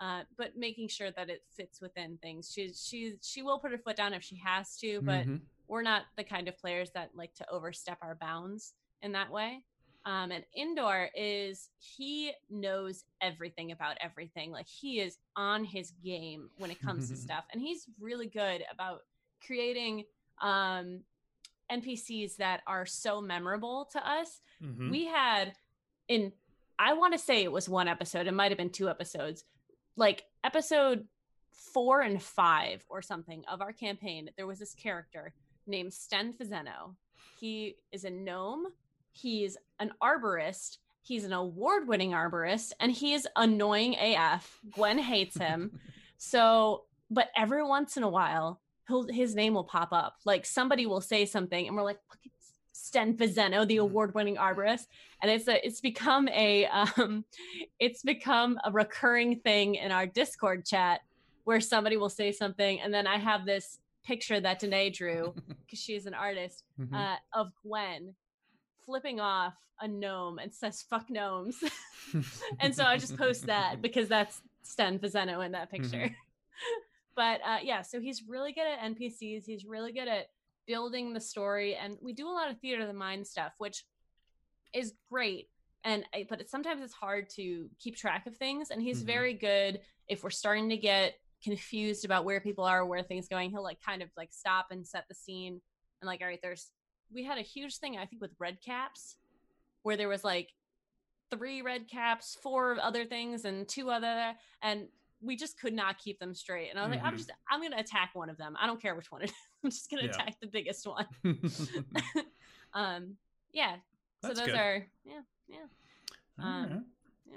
Speaker 3: uh but making sure that it fits within things she she she will put her foot down if she has to but mm-hmm. we're not the kind of players that like to overstep our bounds in that way um, and indoor is he knows everything about everything. Like he is on his game when it comes to stuff, and he's really good about creating um, NPCs that are so memorable to us. Mm-hmm. We had in I want to say it was one episode. It might have been two episodes. Like episode four and five or something of our campaign, there was this character named Sten Fazeno. He is a gnome He's an arborist. He's an award winning arborist and he is annoying AF. Gwen hates him. so, but every once in a while, his name will pop up. Like somebody will say something and we're like, look Sten Fazeno, the mm-hmm. award-winning arborist, and it's a it's become a um, it's become a recurring thing in our Discord chat where somebody will say something, and then I have this picture that Danae drew because she's an artist mm-hmm. uh, of Gwen flipping off a gnome and says "fuck gnomes," and so I just post that because that's Sten Fazeno in that picture. Mm-hmm. But uh, yeah, so he's really good at NPCs. He's really good at building the story, and we do a lot of theater of the mind stuff, which is great. And but it, sometimes it's hard to keep track of things, and he's mm-hmm. very good if we're starting to get confused about where people are, where things going. He'll like kind of like stop and set the scene, and like, all right, there's we had a huge thing I think with red caps where there was like three red caps, four other things, and two other, and we just could not keep them straight. And I was mm-hmm. like, I'm mm-hmm. just, I'm going to attack one of them. I don't care which one it is. I'm just going to yeah. attack the biggest one. um, yeah. That's so those good. are, yeah, yeah. Um,
Speaker 2: yeah.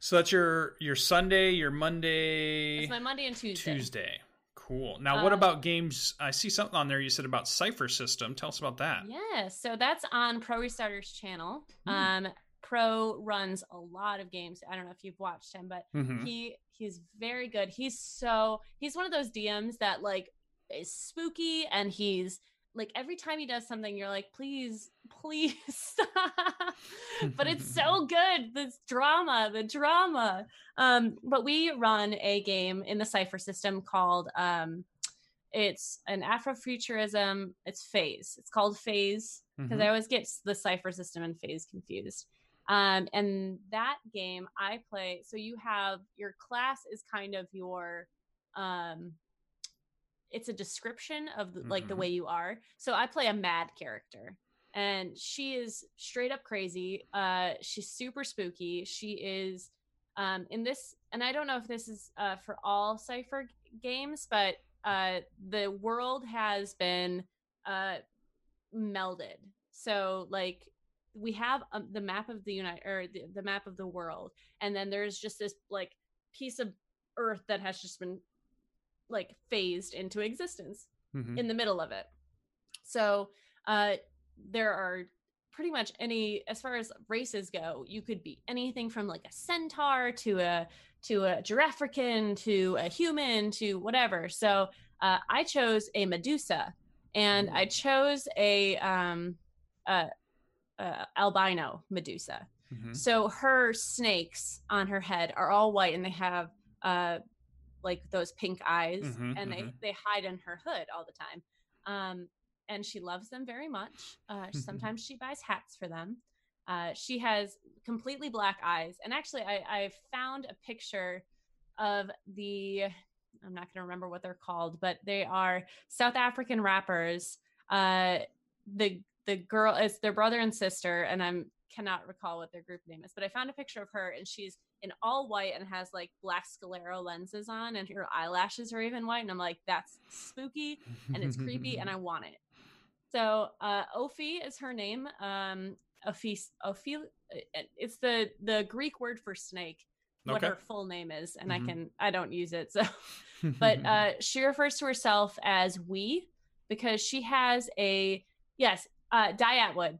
Speaker 2: So that's your your Sunday, your Monday.
Speaker 3: It's my Monday and Tuesday.
Speaker 2: Tuesday. Cool. Now, what um, about games? I see something on there. You said about Cypher System. Tell us about that.
Speaker 3: Yeah, so that's on Pro Restarter's channel. Mm. Um, Pro runs a lot of games. I don't know if you've watched him, but mm-hmm. he he's very good. He's so he's one of those DMs that like is spooky and he's like every time he does something you're like please please stop but it's so good this drama the drama um but we run a game in the cypher system called um it's an afrofuturism it's phase it's called phase because mm-hmm. i always get the cypher system and phase confused um and that game i play so you have your class is kind of your um it's a description of the, like mm-hmm. the way you are. So I play a mad character and she is straight up crazy. Uh she's super spooky. She is um in this and I don't know if this is uh for all Cypher games, but uh the world has been uh melded. So like we have um, the map of the unite or the, the map of the world and then there's just this like piece of earth that has just been like phased into existence mm-hmm. in the middle of it. So uh, there are pretty much any as far as races go you could be anything from like a centaur to a to a giraffrican to a human to whatever so uh, i chose a medusa and i chose a um a, a albino medusa. Mm-hmm. so her snakes on her head are all white and they have uh like those pink eyes mm-hmm, and mm-hmm. they they hide in her hood all the time. Um and she loves them very much. Uh sometimes she buys hats for them. Uh she has completely black eyes. And actually i i found a picture of the i'm not going to remember what they're called but they are south african rappers uh the the girl is their brother and sister and i'm cannot recall what their group name is but i found a picture of her and she's in all white and has like black sclera lenses on and her eyelashes are even white and i'm like that's spooky and it's creepy and i want it so uh ophi is her name um ophi ophi uh, it's the the greek word for snake what okay. her full name is and mm-hmm. i can i don't use it so but uh she refers to herself as we because she has a yes uh Die Antwoord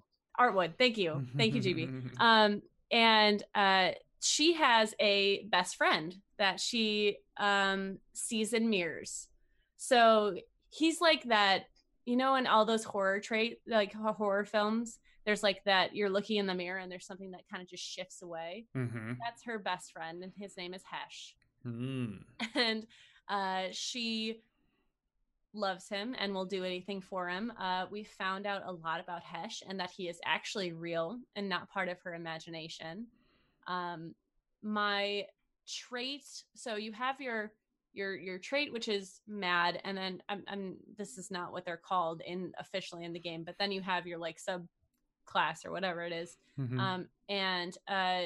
Speaker 3: thank you thank you gb um and uh she has a best friend that she um, sees in mirrors. So he's like that, you know, in all those horror trait, like horror films, there's like that you're looking in the mirror and there's something that kind of just shifts away. Mm-hmm. That's her best friend, and his name is Hesh. Mm. And uh, she loves him and will do anything for him. Uh, we found out a lot about Hesh and that he is actually real and not part of her imagination. Um, my trait, so you have your your your trait which is mad and then I'm, I'm this is not what they're called in officially in the game but then you have your like sub class or whatever it is. Mm-hmm. um and uh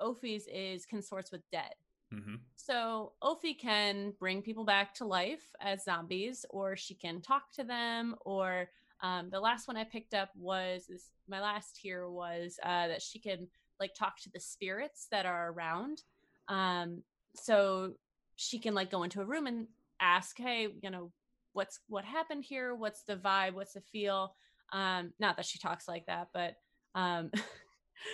Speaker 3: ophi's is consorts with dead mm-hmm. so ophi can bring people back to life as zombies or she can talk to them or um the last one i picked up was this my last here was uh that she can like talk to the spirits that are around. Um, so she can like go into a room and ask, hey, you know, what's what happened here? What's the vibe? What's the feel? Um, not that she talks like that, but um,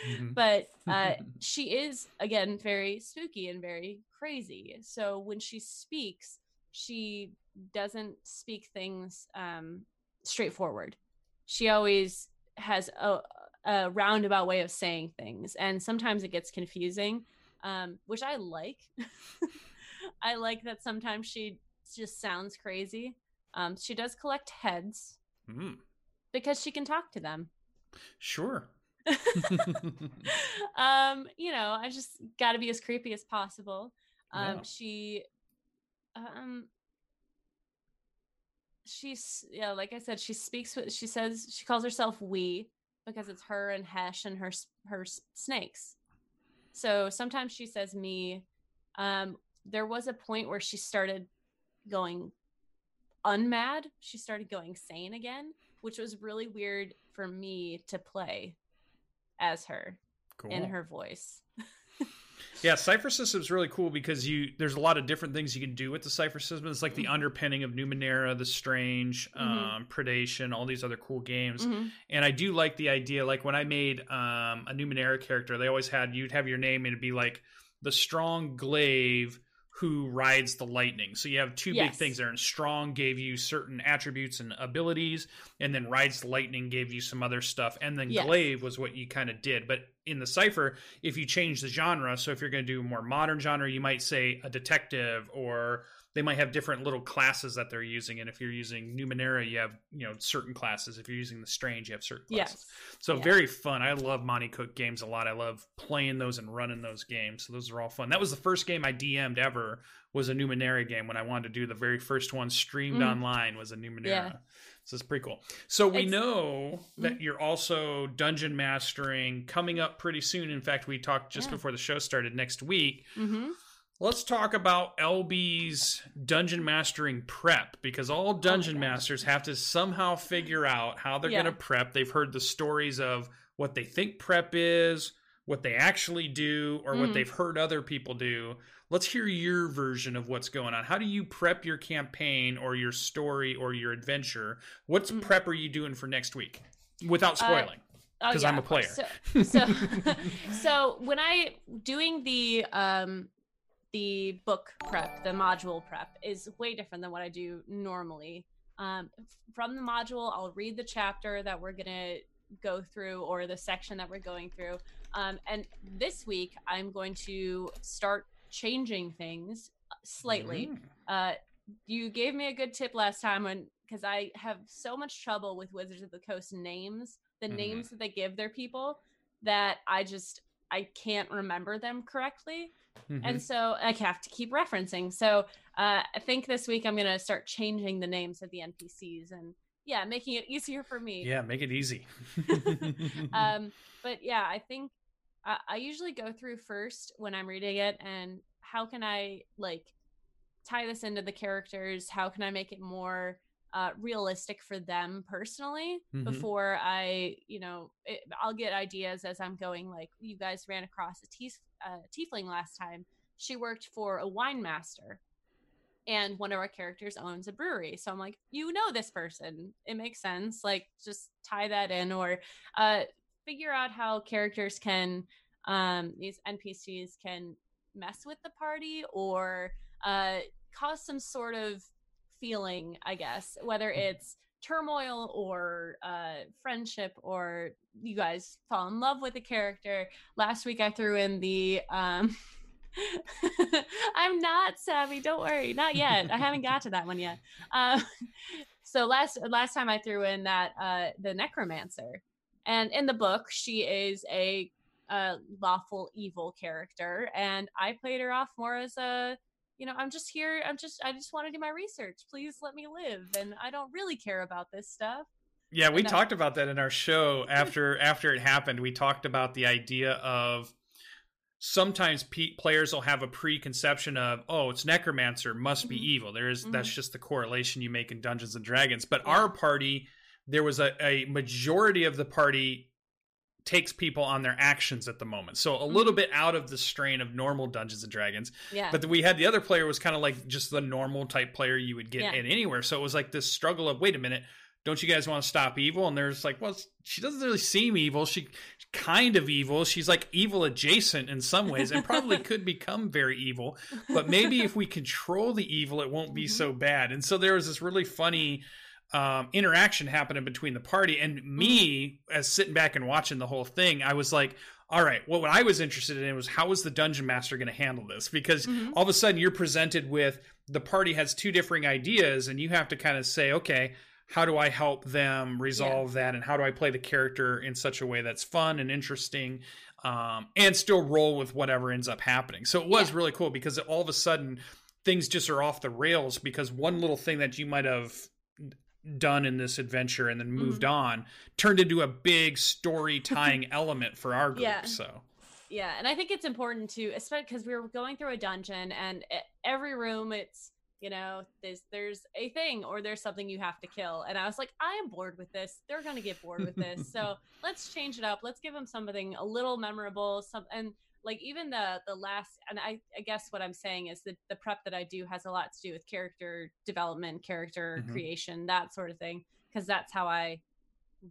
Speaker 3: mm-hmm. but uh, she is again very spooky and very crazy. So when she speaks, she doesn't speak things um, straightforward. She always has a, a roundabout way of saying things and sometimes it gets confusing um, which i like i like that sometimes she just sounds crazy um, she does collect heads mm. because she can talk to them
Speaker 2: sure
Speaker 3: um you know i just got to be as creepy as possible um yeah. she um she's yeah like i said she speaks with. she says she calls herself we because it's her and Hesh and her her snakes. So sometimes she says me. Um, there was a point where she started going unmad. She started going sane again, which was really weird for me to play as her cool. in her voice.
Speaker 2: yeah, Cypher System is really cool because you there's a lot of different things you can do with the Cypher System. It's like the mm-hmm. underpinning of Numenera, the Strange, mm-hmm. um, Predation, all these other cool games. Mm-hmm. And I do like the idea. Like when I made um, a Numenera character, they always had you'd have your name and it'd be like the Strong Glaive who rides the lightning. So you have two yes. big things there. And Strong gave you certain attributes and abilities, and then Rides the Lightning gave you some other stuff. And then yes. Glaive was what you kind of did. But in the Cypher, if you change the genre, so if you're going to do a more modern genre, you might say a detective or they might have different little classes that they're using and if you're using numenera you have you know certain classes if you're using the strange you have certain classes yes. so yeah. very fun i love monte cook games a lot i love playing those and running those games so those are all fun that was the first game i dm'd ever was a numenera game when i wanted to do the very first one streamed mm. online was a numenera yeah. so it's pretty cool so we it's, know that mm-hmm. you're also dungeon mastering coming up pretty soon in fact we talked just yeah. before the show started next week mm-hmm Let's talk about LB's dungeon mastering prep because all dungeon oh masters have to somehow figure out how they're yeah. going to prep. They've heard the stories of what they think prep is, what they actually do, or mm. what they've heard other people do. Let's hear your version of what's going on. How do you prep your campaign or your story or your adventure? What's mm. prep are you doing for next week without uh, spoiling? because uh, oh, yeah, I'm a player.
Speaker 3: So, so, so, when I doing the um the book prep, the module prep, is way different than what I do normally. Um, from the module, I'll read the chapter that we're gonna go through or the section that we're going through. Um, and this week, I'm going to start changing things slightly. Mm. Uh, you gave me a good tip last time when because I have so much trouble with Wizards of the Coast names, the mm. names that they give their people, that I just I can't remember them correctly. Mm-hmm. And so I have to keep referencing. So uh, I think this week I'm going to start changing the names of the NPCs and yeah, making it easier for me.
Speaker 2: Yeah, make it easy.
Speaker 3: um, but yeah, I think I, I usually go through first when I'm reading it and how can I like tie this into the characters? How can I make it more uh, realistic for them personally mm-hmm. before I, you know, it, I'll get ideas as I'm going. Like you guys ran across a tea, uh, tiefling last time. She worked for a wine master, and one of our characters owns a brewery. So I'm like, you know this person. It makes sense. Like just tie that in or uh, figure out how characters can, um, these NPCs can mess with the party or uh, cause some sort of feeling, I guess, whether mm-hmm. it's turmoil or uh, friendship or you guys fall in love with a character. Last week I threw in the um I'm not savvy, don't worry, not yet. I haven't got to that one yet. Um, so last last time I threw in that uh the necromancer. And in the book she is a uh, lawful evil character and I played her off more as a you know, I'm just here. I'm just, I just want to do my research. Please let me live. And I don't really care about this stuff.
Speaker 2: Yeah, we talked about that in our show after after it happened. We talked about the idea of sometimes pe- players will have a preconception of oh it's necromancer must be mm-hmm. evil there is, mm-hmm. that's just the correlation you make in dungeons and dragons but yeah. our party there was a, a majority of the party takes people on their actions at the moment. So a mm-hmm. little bit out of the strain of normal Dungeons and Dragons.
Speaker 3: Yeah.
Speaker 2: But we had the other player was kind of like just the normal type player you would get yeah. in anywhere. So it was like this struggle of wait a minute, don't you guys want to stop evil? And there's like, well, she doesn't really seem evil. She kind of evil. She's like evil adjacent in some ways and probably could become very evil. But maybe if we control the evil, it won't be mm-hmm. so bad. And so there was this really funny um, interaction happening between the party and me as sitting back and watching the whole thing. I was like, all right, well, what I was interested in was how was the dungeon master going to handle this? Because mm-hmm. all of a sudden you're presented with the party has two differing ideas, and you have to kind of say, okay, how do I help them resolve yeah. that, and how do I play the character in such a way that's fun and interesting, um, and still roll with whatever ends up happening. So it was yeah. really cool because all of a sudden things just are off the rails because one little thing that you might have done in this adventure and then moved mm-hmm. on turned into a big story tying element for our group. Yeah. So
Speaker 3: Yeah, and I think it's important to, especially because we were going through a dungeon, and every room it's you know there's there's a thing or there's something you have to kill and i was like i am bored with this they're gonna get bored with this so let's change it up let's give them something a little memorable some and like even the the last and i i guess what i'm saying is that the prep that i do has a lot to do with character development character mm-hmm. creation that sort of thing because that's how i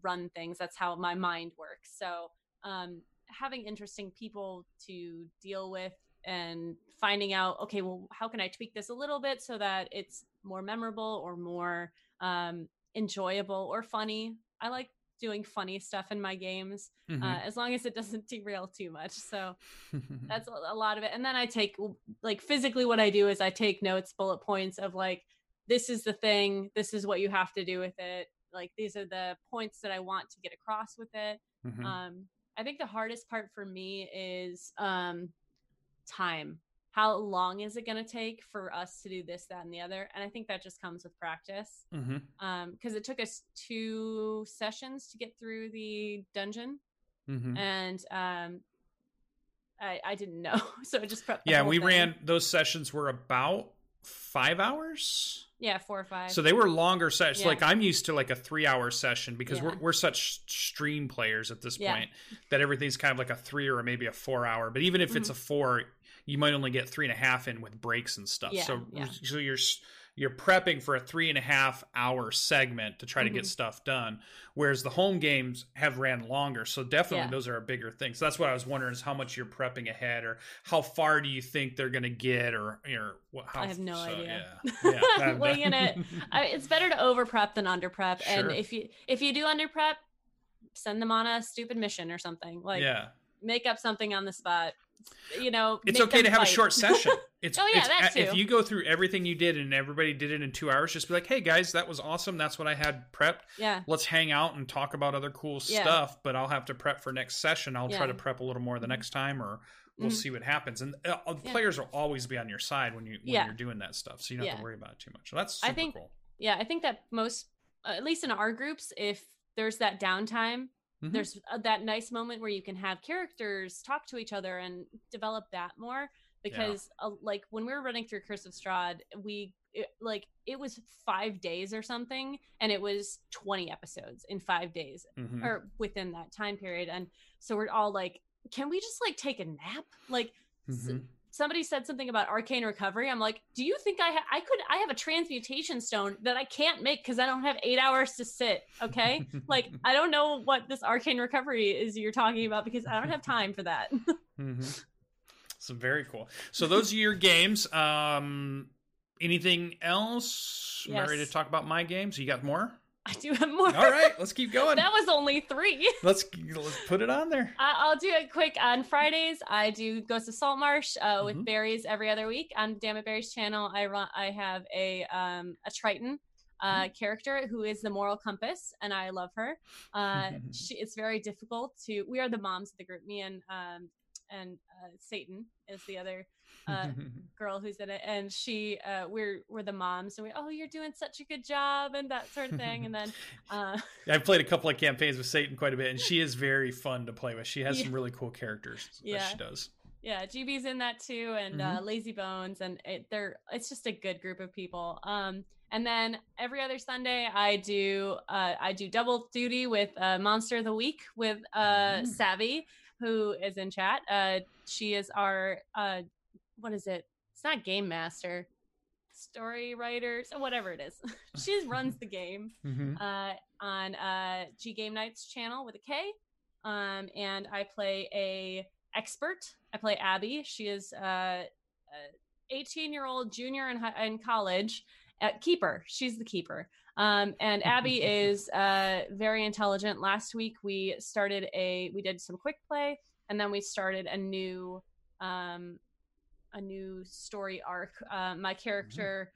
Speaker 3: run things. That's how my mind works. So um having interesting people to deal with and finding out okay well how can i tweak this a little bit so that it's more memorable or more um, enjoyable or funny? I like doing funny stuff in my games mm-hmm. uh, as long as it doesn't derail too much. So that's a, a lot of it. And then i take like physically what i do is i take notes bullet points of like this is the thing this is what you have to do with it. Like these are the points that i want to get across with it. Mm-hmm. um, i think the hardest part for me is um, time how long is it going to take for us to do this that and the other and i think that just comes with practice because mm-hmm. um, it took us two sessions to get through the dungeon mm-hmm. and um, I, I didn't know so I just prepped
Speaker 2: yeah we thing. ran those sessions were about five hours
Speaker 3: yeah four or five
Speaker 2: so they were longer sessions yeah. like i'm used to like a three hour session because yeah. we're, we're such stream players at this point that everything's kind of like a three or maybe a four hour but even if mm-hmm. it's a four you might only get three and a half in with breaks and stuff. Yeah, so yeah. so you're you're prepping for a three and a half hour segment to try mm-hmm. to get mm-hmm. stuff done. Whereas the home games have ran longer. So definitely yeah. those are a bigger thing. So that's what I was wondering is how much you're prepping ahead or how far do you think they're going to get or, or
Speaker 3: how, I have no so, idea. Yeah. yeah Winging it. I, it's better to over prep than under prep. Sure. And if you, if you do under prep, send them on a stupid mission or something like, yeah. make up something on the spot you know
Speaker 2: it's okay to have fight. a short session it's oh yeah it's, that too. if you go through everything you did and everybody did it in two hours just be like hey guys that was awesome that's what i had prepped
Speaker 3: yeah
Speaker 2: let's hang out and talk about other cool yeah. stuff but i'll have to prep for next session i'll yeah. try to prep a little more the mm-hmm. next time or we'll mm-hmm. see what happens and uh, yeah. players will always be on your side when you when you're doing that stuff so you don't have to worry about it too much so that's i
Speaker 3: think
Speaker 2: cool.
Speaker 3: yeah i think that most uh, at least in our groups if there's that downtime Mm-hmm. There's that nice moment where you can have characters talk to each other and develop that more because yeah. uh, like when we were running through Curse of Strahd, we it, like it was five days or something, and it was 20 episodes in five days mm-hmm. or within that time period, and so we're all like, can we just like take a nap? Like. Mm-hmm somebody said something about arcane recovery. I'm like, do you think I ha- I could I have a transmutation stone that I can't make because I don't have eight hours to sit. Okay, like I don't know what this arcane recovery is you're talking about because I don't have time for that. mm-hmm.
Speaker 2: So very cool. So those are your games. Um, anything else? Yes. ready to talk about my games? You got more?
Speaker 3: I do have more.
Speaker 2: All right, let's keep going.
Speaker 3: that was only three.
Speaker 2: let's let's put it on there.
Speaker 3: I'll do it quick. On Fridays, I do Ghost of Saltmarsh uh, with mm-hmm. berries every other week. On Dammit Berries channel, I run. I have a um, a Triton uh, mm-hmm. character who is the moral compass, and I love her. Uh, she, it's very difficult to. We are the moms of the group. Me and um, and uh, Satan is the other uh, girl who's in it, and she uh, we're we're the moms, and we oh you're doing such a good job and that sort of thing, and then uh,
Speaker 2: I've played a couple of campaigns with Satan quite a bit, and she is very fun to play with. She has yeah. some really cool characters yeah. she does.
Speaker 3: Yeah, GB's in that too, and uh, mm-hmm. Lazy Bones, and it, they're it's just a good group of people. Um, and then every other Sunday, I do uh, I do double duty with uh, Monster of the Week with uh, mm. Savvy, who is in chat. Uh, she is our uh, what is it? It's not game master, story writer, so whatever it is. she runs the game mm-hmm. uh, on uh, G Game Nights channel with a K. Um, and I play a expert. I play Abby. She is uh, 18 year old junior in, in college. At keeper, she's the keeper. Um, and Abby is uh, very intelligent. Last week we started a, we did some quick play, and then we started a new um, a new story arc. Uh, my character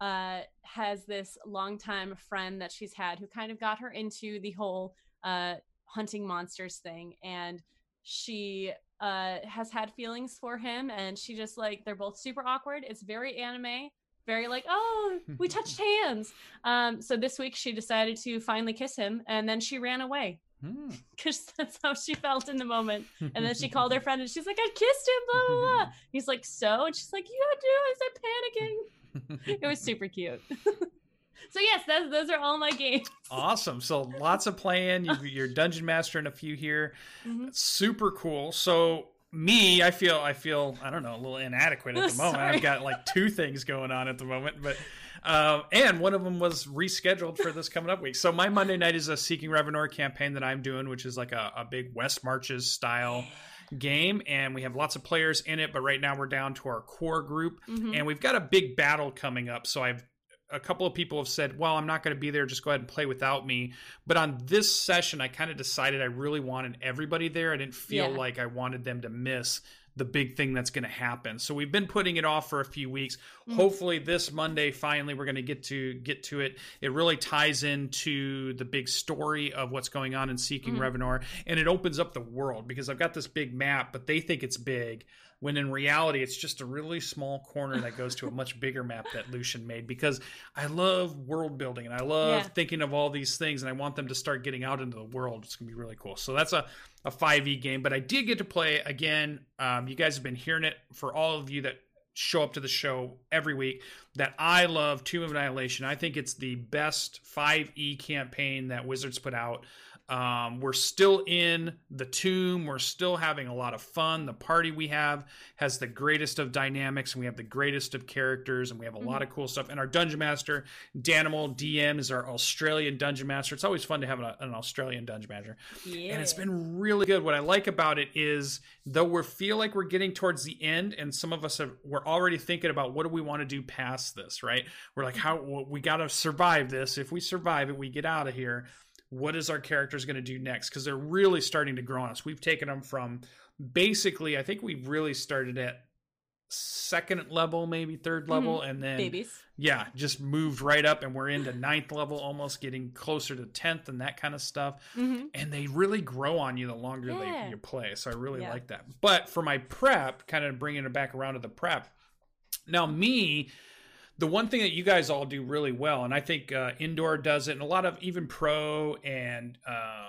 Speaker 3: uh, has this longtime friend that she's had who kind of got her into the whole uh, hunting monsters thing, and she uh, has had feelings for him, and she just like they're both super awkward. It's very anime. Very like, oh, we touched hands. Um, so this week she decided to finally kiss him, and then she ran away because mm. that's how she felt in the moment. And then she called her friend and she's like, I kissed him, blah, blah, blah. He's like, so? And she's like, you do. I said panicking. it was super cute. so yes, those, those are all my games.
Speaker 2: awesome. So lots of playing. You, are dungeon master in a few here. Mm-hmm. Super cool. So me, I feel I feel I don't know a little inadequate at the moment. Sorry. I've got like two things going on at the moment, but uh, and one of them was rescheduled for this coming up week. So my Monday night is a Seeking Revenor campaign that I'm doing, which is like a, a big West Marches style game and we have lots of players in it but right now we're down to our core group mm-hmm. and we've got a big battle coming up so i've a couple of people have said, "Well, I'm not going to be there. Just go ahead and play without me." But on this session, I kind of decided I really wanted everybody there. I didn't feel yeah. like I wanted them to miss the big thing that's going to happen. So we've been putting it off for a few weeks. Mm. Hopefully this Monday finally we're going to get to get to it. It really ties into the big story of what's going on in Seeking mm. Revenor and it opens up the world because I've got this big map but they think it's big when in reality it's just a really small corner that goes to a much bigger map that Lucien made because I love world building and I love yeah. thinking of all these things and I want them to start getting out into the world. It's gonna be really cool. So that's a a 5e game, but I did get to play again. Um, you guys have been hearing it for all of you that show up to the show every week that I love Tomb of Annihilation. I think it's the best 5e campaign that Wizards put out. Um, we're still in the tomb. We're still having a lot of fun. The party we have has the greatest of dynamics, and we have the greatest of characters, and we have a mm-hmm. lot of cool stuff. And our dungeon master, Danimal DM, is our Australian dungeon master. It's always fun to have an, an Australian dungeon master, yeah. and it's been really good. What I like about it is, though we feel like we're getting towards the end, and some of us have, we're already thinking about what do we want to do past this. Right? We're like, how we got to survive this. If we survive it, we get out of here what is our characters going to do next because they're really starting to grow on us we've taken them from basically i think we've really started at second level maybe third mm-hmm. level mm-hmm. and then
Speaker 3: babies
Speaker 2: yeah just moved right up and we're into ninth level almost getting closer to 10th and that kind of stuff mm-hmm. and they really grow on you the longer yeah. they you play so i really yeah. like that but for my prep kind of bringing it back around to the prep now me the one thing that you guys all do really well, and I think uh, Indoor does it, and a lot of even Pro and um,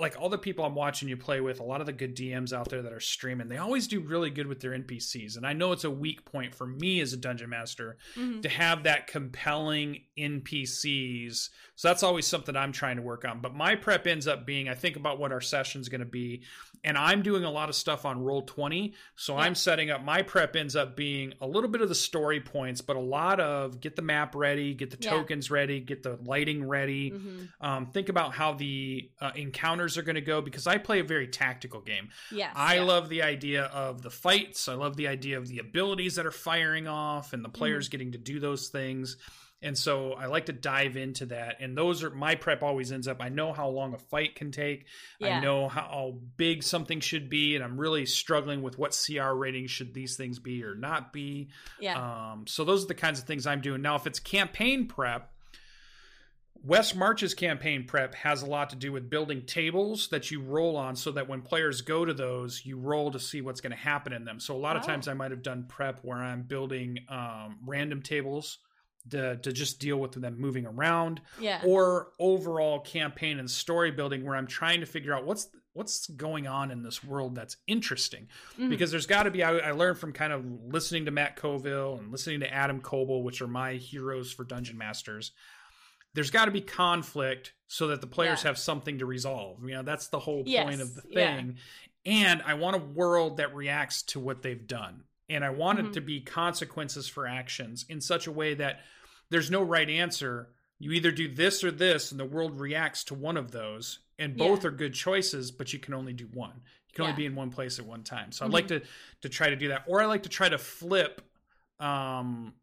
Speaker 2: like all the people I'm watching you play with, a lot of the good DMs out there that are streaming, they always do really good with their NPCs. And I know it's a weak point for me as a dungeon master mm-hmm. to have that compelling NPCs. So that's always something I'm trying to work on. But my prep ends up being I think about what our session's going to be and I'm doing a lot of stuff on Roll20. So yeah. I'm setting up my prep ends up being a little bit of the story points, but a lot of get the map ready, get the yeah. tokens ready, get the lighting ready. Mm-hmm. Um, think about how the uh, encounters are going to go because I play a very tactical game.
Speaker 3: Yes,
Speaker 2: I yeah. love the idea of the fights. I love the idea of the abilities that are firing off and the players mm-hmm. getting to do those things. And so I like to dive into that. And those are my prep always ends up. I know how long a fight can take. Yeah. I know how big something should be. And I'm really struggling with what CR rating should these things be or not be.
Speaker 3: Yeah.
Speaker 2: Um, so those are the kinds of things I'm doing. Now, if it's campaign prep, West March's campaign prep has a lot to do with building tables that you roll on so that when players go to those, you roll to see what's going to happen in them. So a lot of oh. times I might have done prep where I'm building um, random tables to, to just deal with them moving around
Speaker 3: yeah.
Speaker 2: or overall campaign and story building where i'm trying to figure out what's what's going on in this world that's interesting mm-hmm. because there's got to be I, I, learned from kind of listening to matt Colville and listening to adam Koebel which are my heroes for dungeon masters there's got to be conflict so that the players yeah. have something to resolve you know that's the whole yes. point of the thing yeah. and i want a world that reacts to what they've done and I want mm-hmm. it to be consequences for actions in such a way that there's no right answer. You either do this or this, and the world reacts to one of those, and both yeah. are good choices, but you can only do one. You can only be in one place at one time. So mm-hmm. I like to to try to do that, or I like to try to flip um,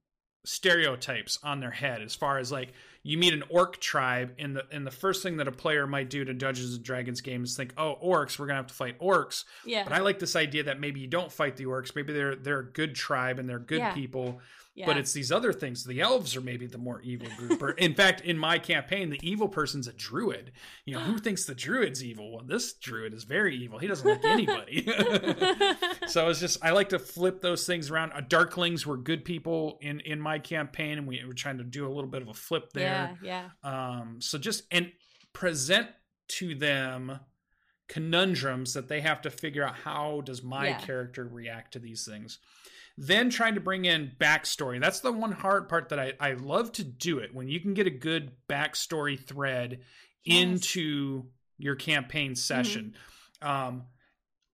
Speaker 2: stereotypes on their head as far as like you meet an orc tribe and the and the first thing that a player might do to Dungeons and Dragons games is think, oh, orcs, we're gonna have to fight orcs.
Speaker 3: Yeah.
Speaker 2: But I like this idea that maybe you don't fight the orcs. Maybe they're they're a good tribe and they're good yeah. people yeah. But it's these other things. The elves are maybe the more evil group. Or in fact, in my campaign, the evil person's a druid. You know, who thinks the druid's evil? Well, this druid is very evil. He doesn't like anybody. so it's just I like to flip those things around. Uh, Darklings were good people in in my campaign, and we were trying to do a little bit of a flip there.
Speaker 3: Yeah,
Speaker 2: yeah. Um, so just and present to them conundrums that they have to figure out how does my yeah. character react to these things then trying to bring in backstory that's the one hard part that i, I love to do it when you can get a good backstory thread yes. into your campaign session mm-hmm. um,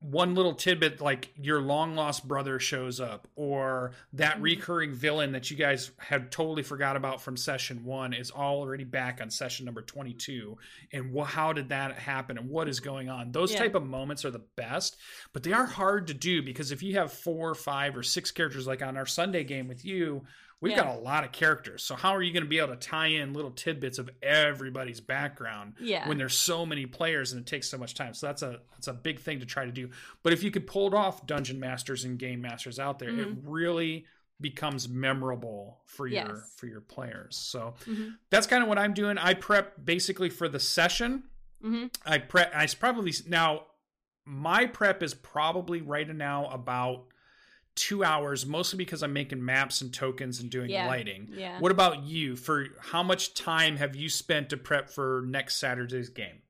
Speaker 2: one little tidbit like your long lost brother shows up or that mm-hmm. recurring villain that you guys had totally forgot about from session one is already back on session number 22 and wh- how did that happen and what is going on those yeah. type of moments are the best but they are hard to do because if you have four five or six characters like on our sunday game with you we've yeah. got a lot of characters. So how are you going to be able to tie in little tidbits of everybody's background
Speaker 3: yeah.
Speaker 2: when there's so many players and it takes so much time? So that's a that's a big thing to try to do. But if you could pull it off dungeon masters and game masters out there, mm-hmm. it really becomes memorable for your for your players. So mm-hmm. that's kind of what I'm doing. I prep basically for the session. Mm-hmm. I prep. I probably now my prep is probably right now about two hours, mostly because I'm making maps and tokens and doing
Speaker 3: yeah.
Speaker 2: lighting.
Speaker 3: Yeah.
Speaker 2: What about you? For how much time have you spent to prep for next Saturday's game?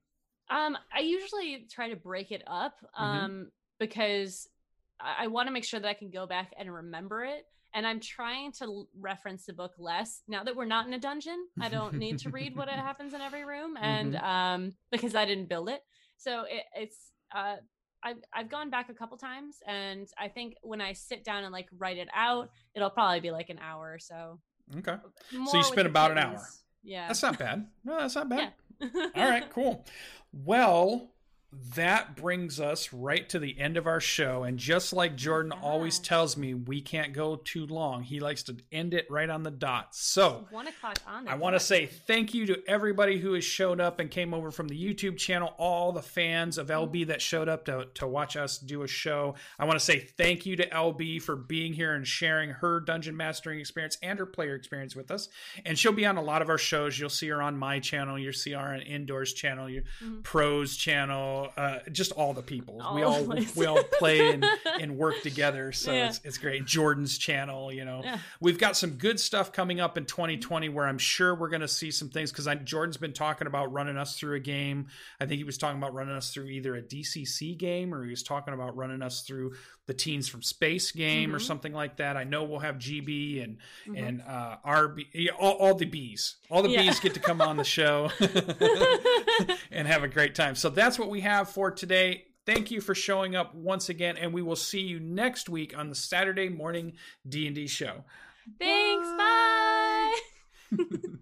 Speaker 3: Um, I usually try to break it up mm-hmm. um, mm-hmm. because I, I want to make sure that I can go back and remember it. And I'm trying to reference the book less now that we're not in a dungeon. I don't need to read what happens in every room, and mm-hmm. um, because I didn't build it, so it, it's uh, I've I've gone back a couple times, and I think when I sit down and like write it out, it'll probably be like an hour or so.
Speaker 2: Okay. More so you spend about an hour.
Speaker 3: Yeah.
Speaker 2: That's not bad. No, that's not bad. Yeah. All right, cool. Well, that brings us right to the end of our show. And just like Jordan yeah. always tells me, we can't go too long. He likes to end it right on the dot. So,
Speaker 3: one o'clock on.
Speaker 2: I want to say thank you to everybody who has showed up and came over from the YouTube channel, all the fans of LB that showed up to, to watch us do a show. I want to say thank you to LB for being here and sharing her dungeon mastering experience and her player experience with us. And she'll be on a lot of our shows. You'll see her on my channel, you'll see her on Indoors channel, your mm-hmm. Pros channel uh, just all the people. All we all we all play and, and work together, so yeah. it's it's great. Jordan's channel, you know, yeah. we've got some good stuff coming up in 2020 where I'm sure we're going to see some things because Jordan's been talking about running us through a game. I think he was talking about running us through either a DCC game or he was talking about running us through the Teens from Space game mm-hmm. or something like that. I know we'll have GB and mm-hmm. and uh, RB, all, all, the bees, all the yeah. bees get to come on the show and have a great time. So that's what we have for today. Thank you for showing up once again, and we will see you next week on the Saturday morning D and D show.
Speaker 3: Thanks. Bye.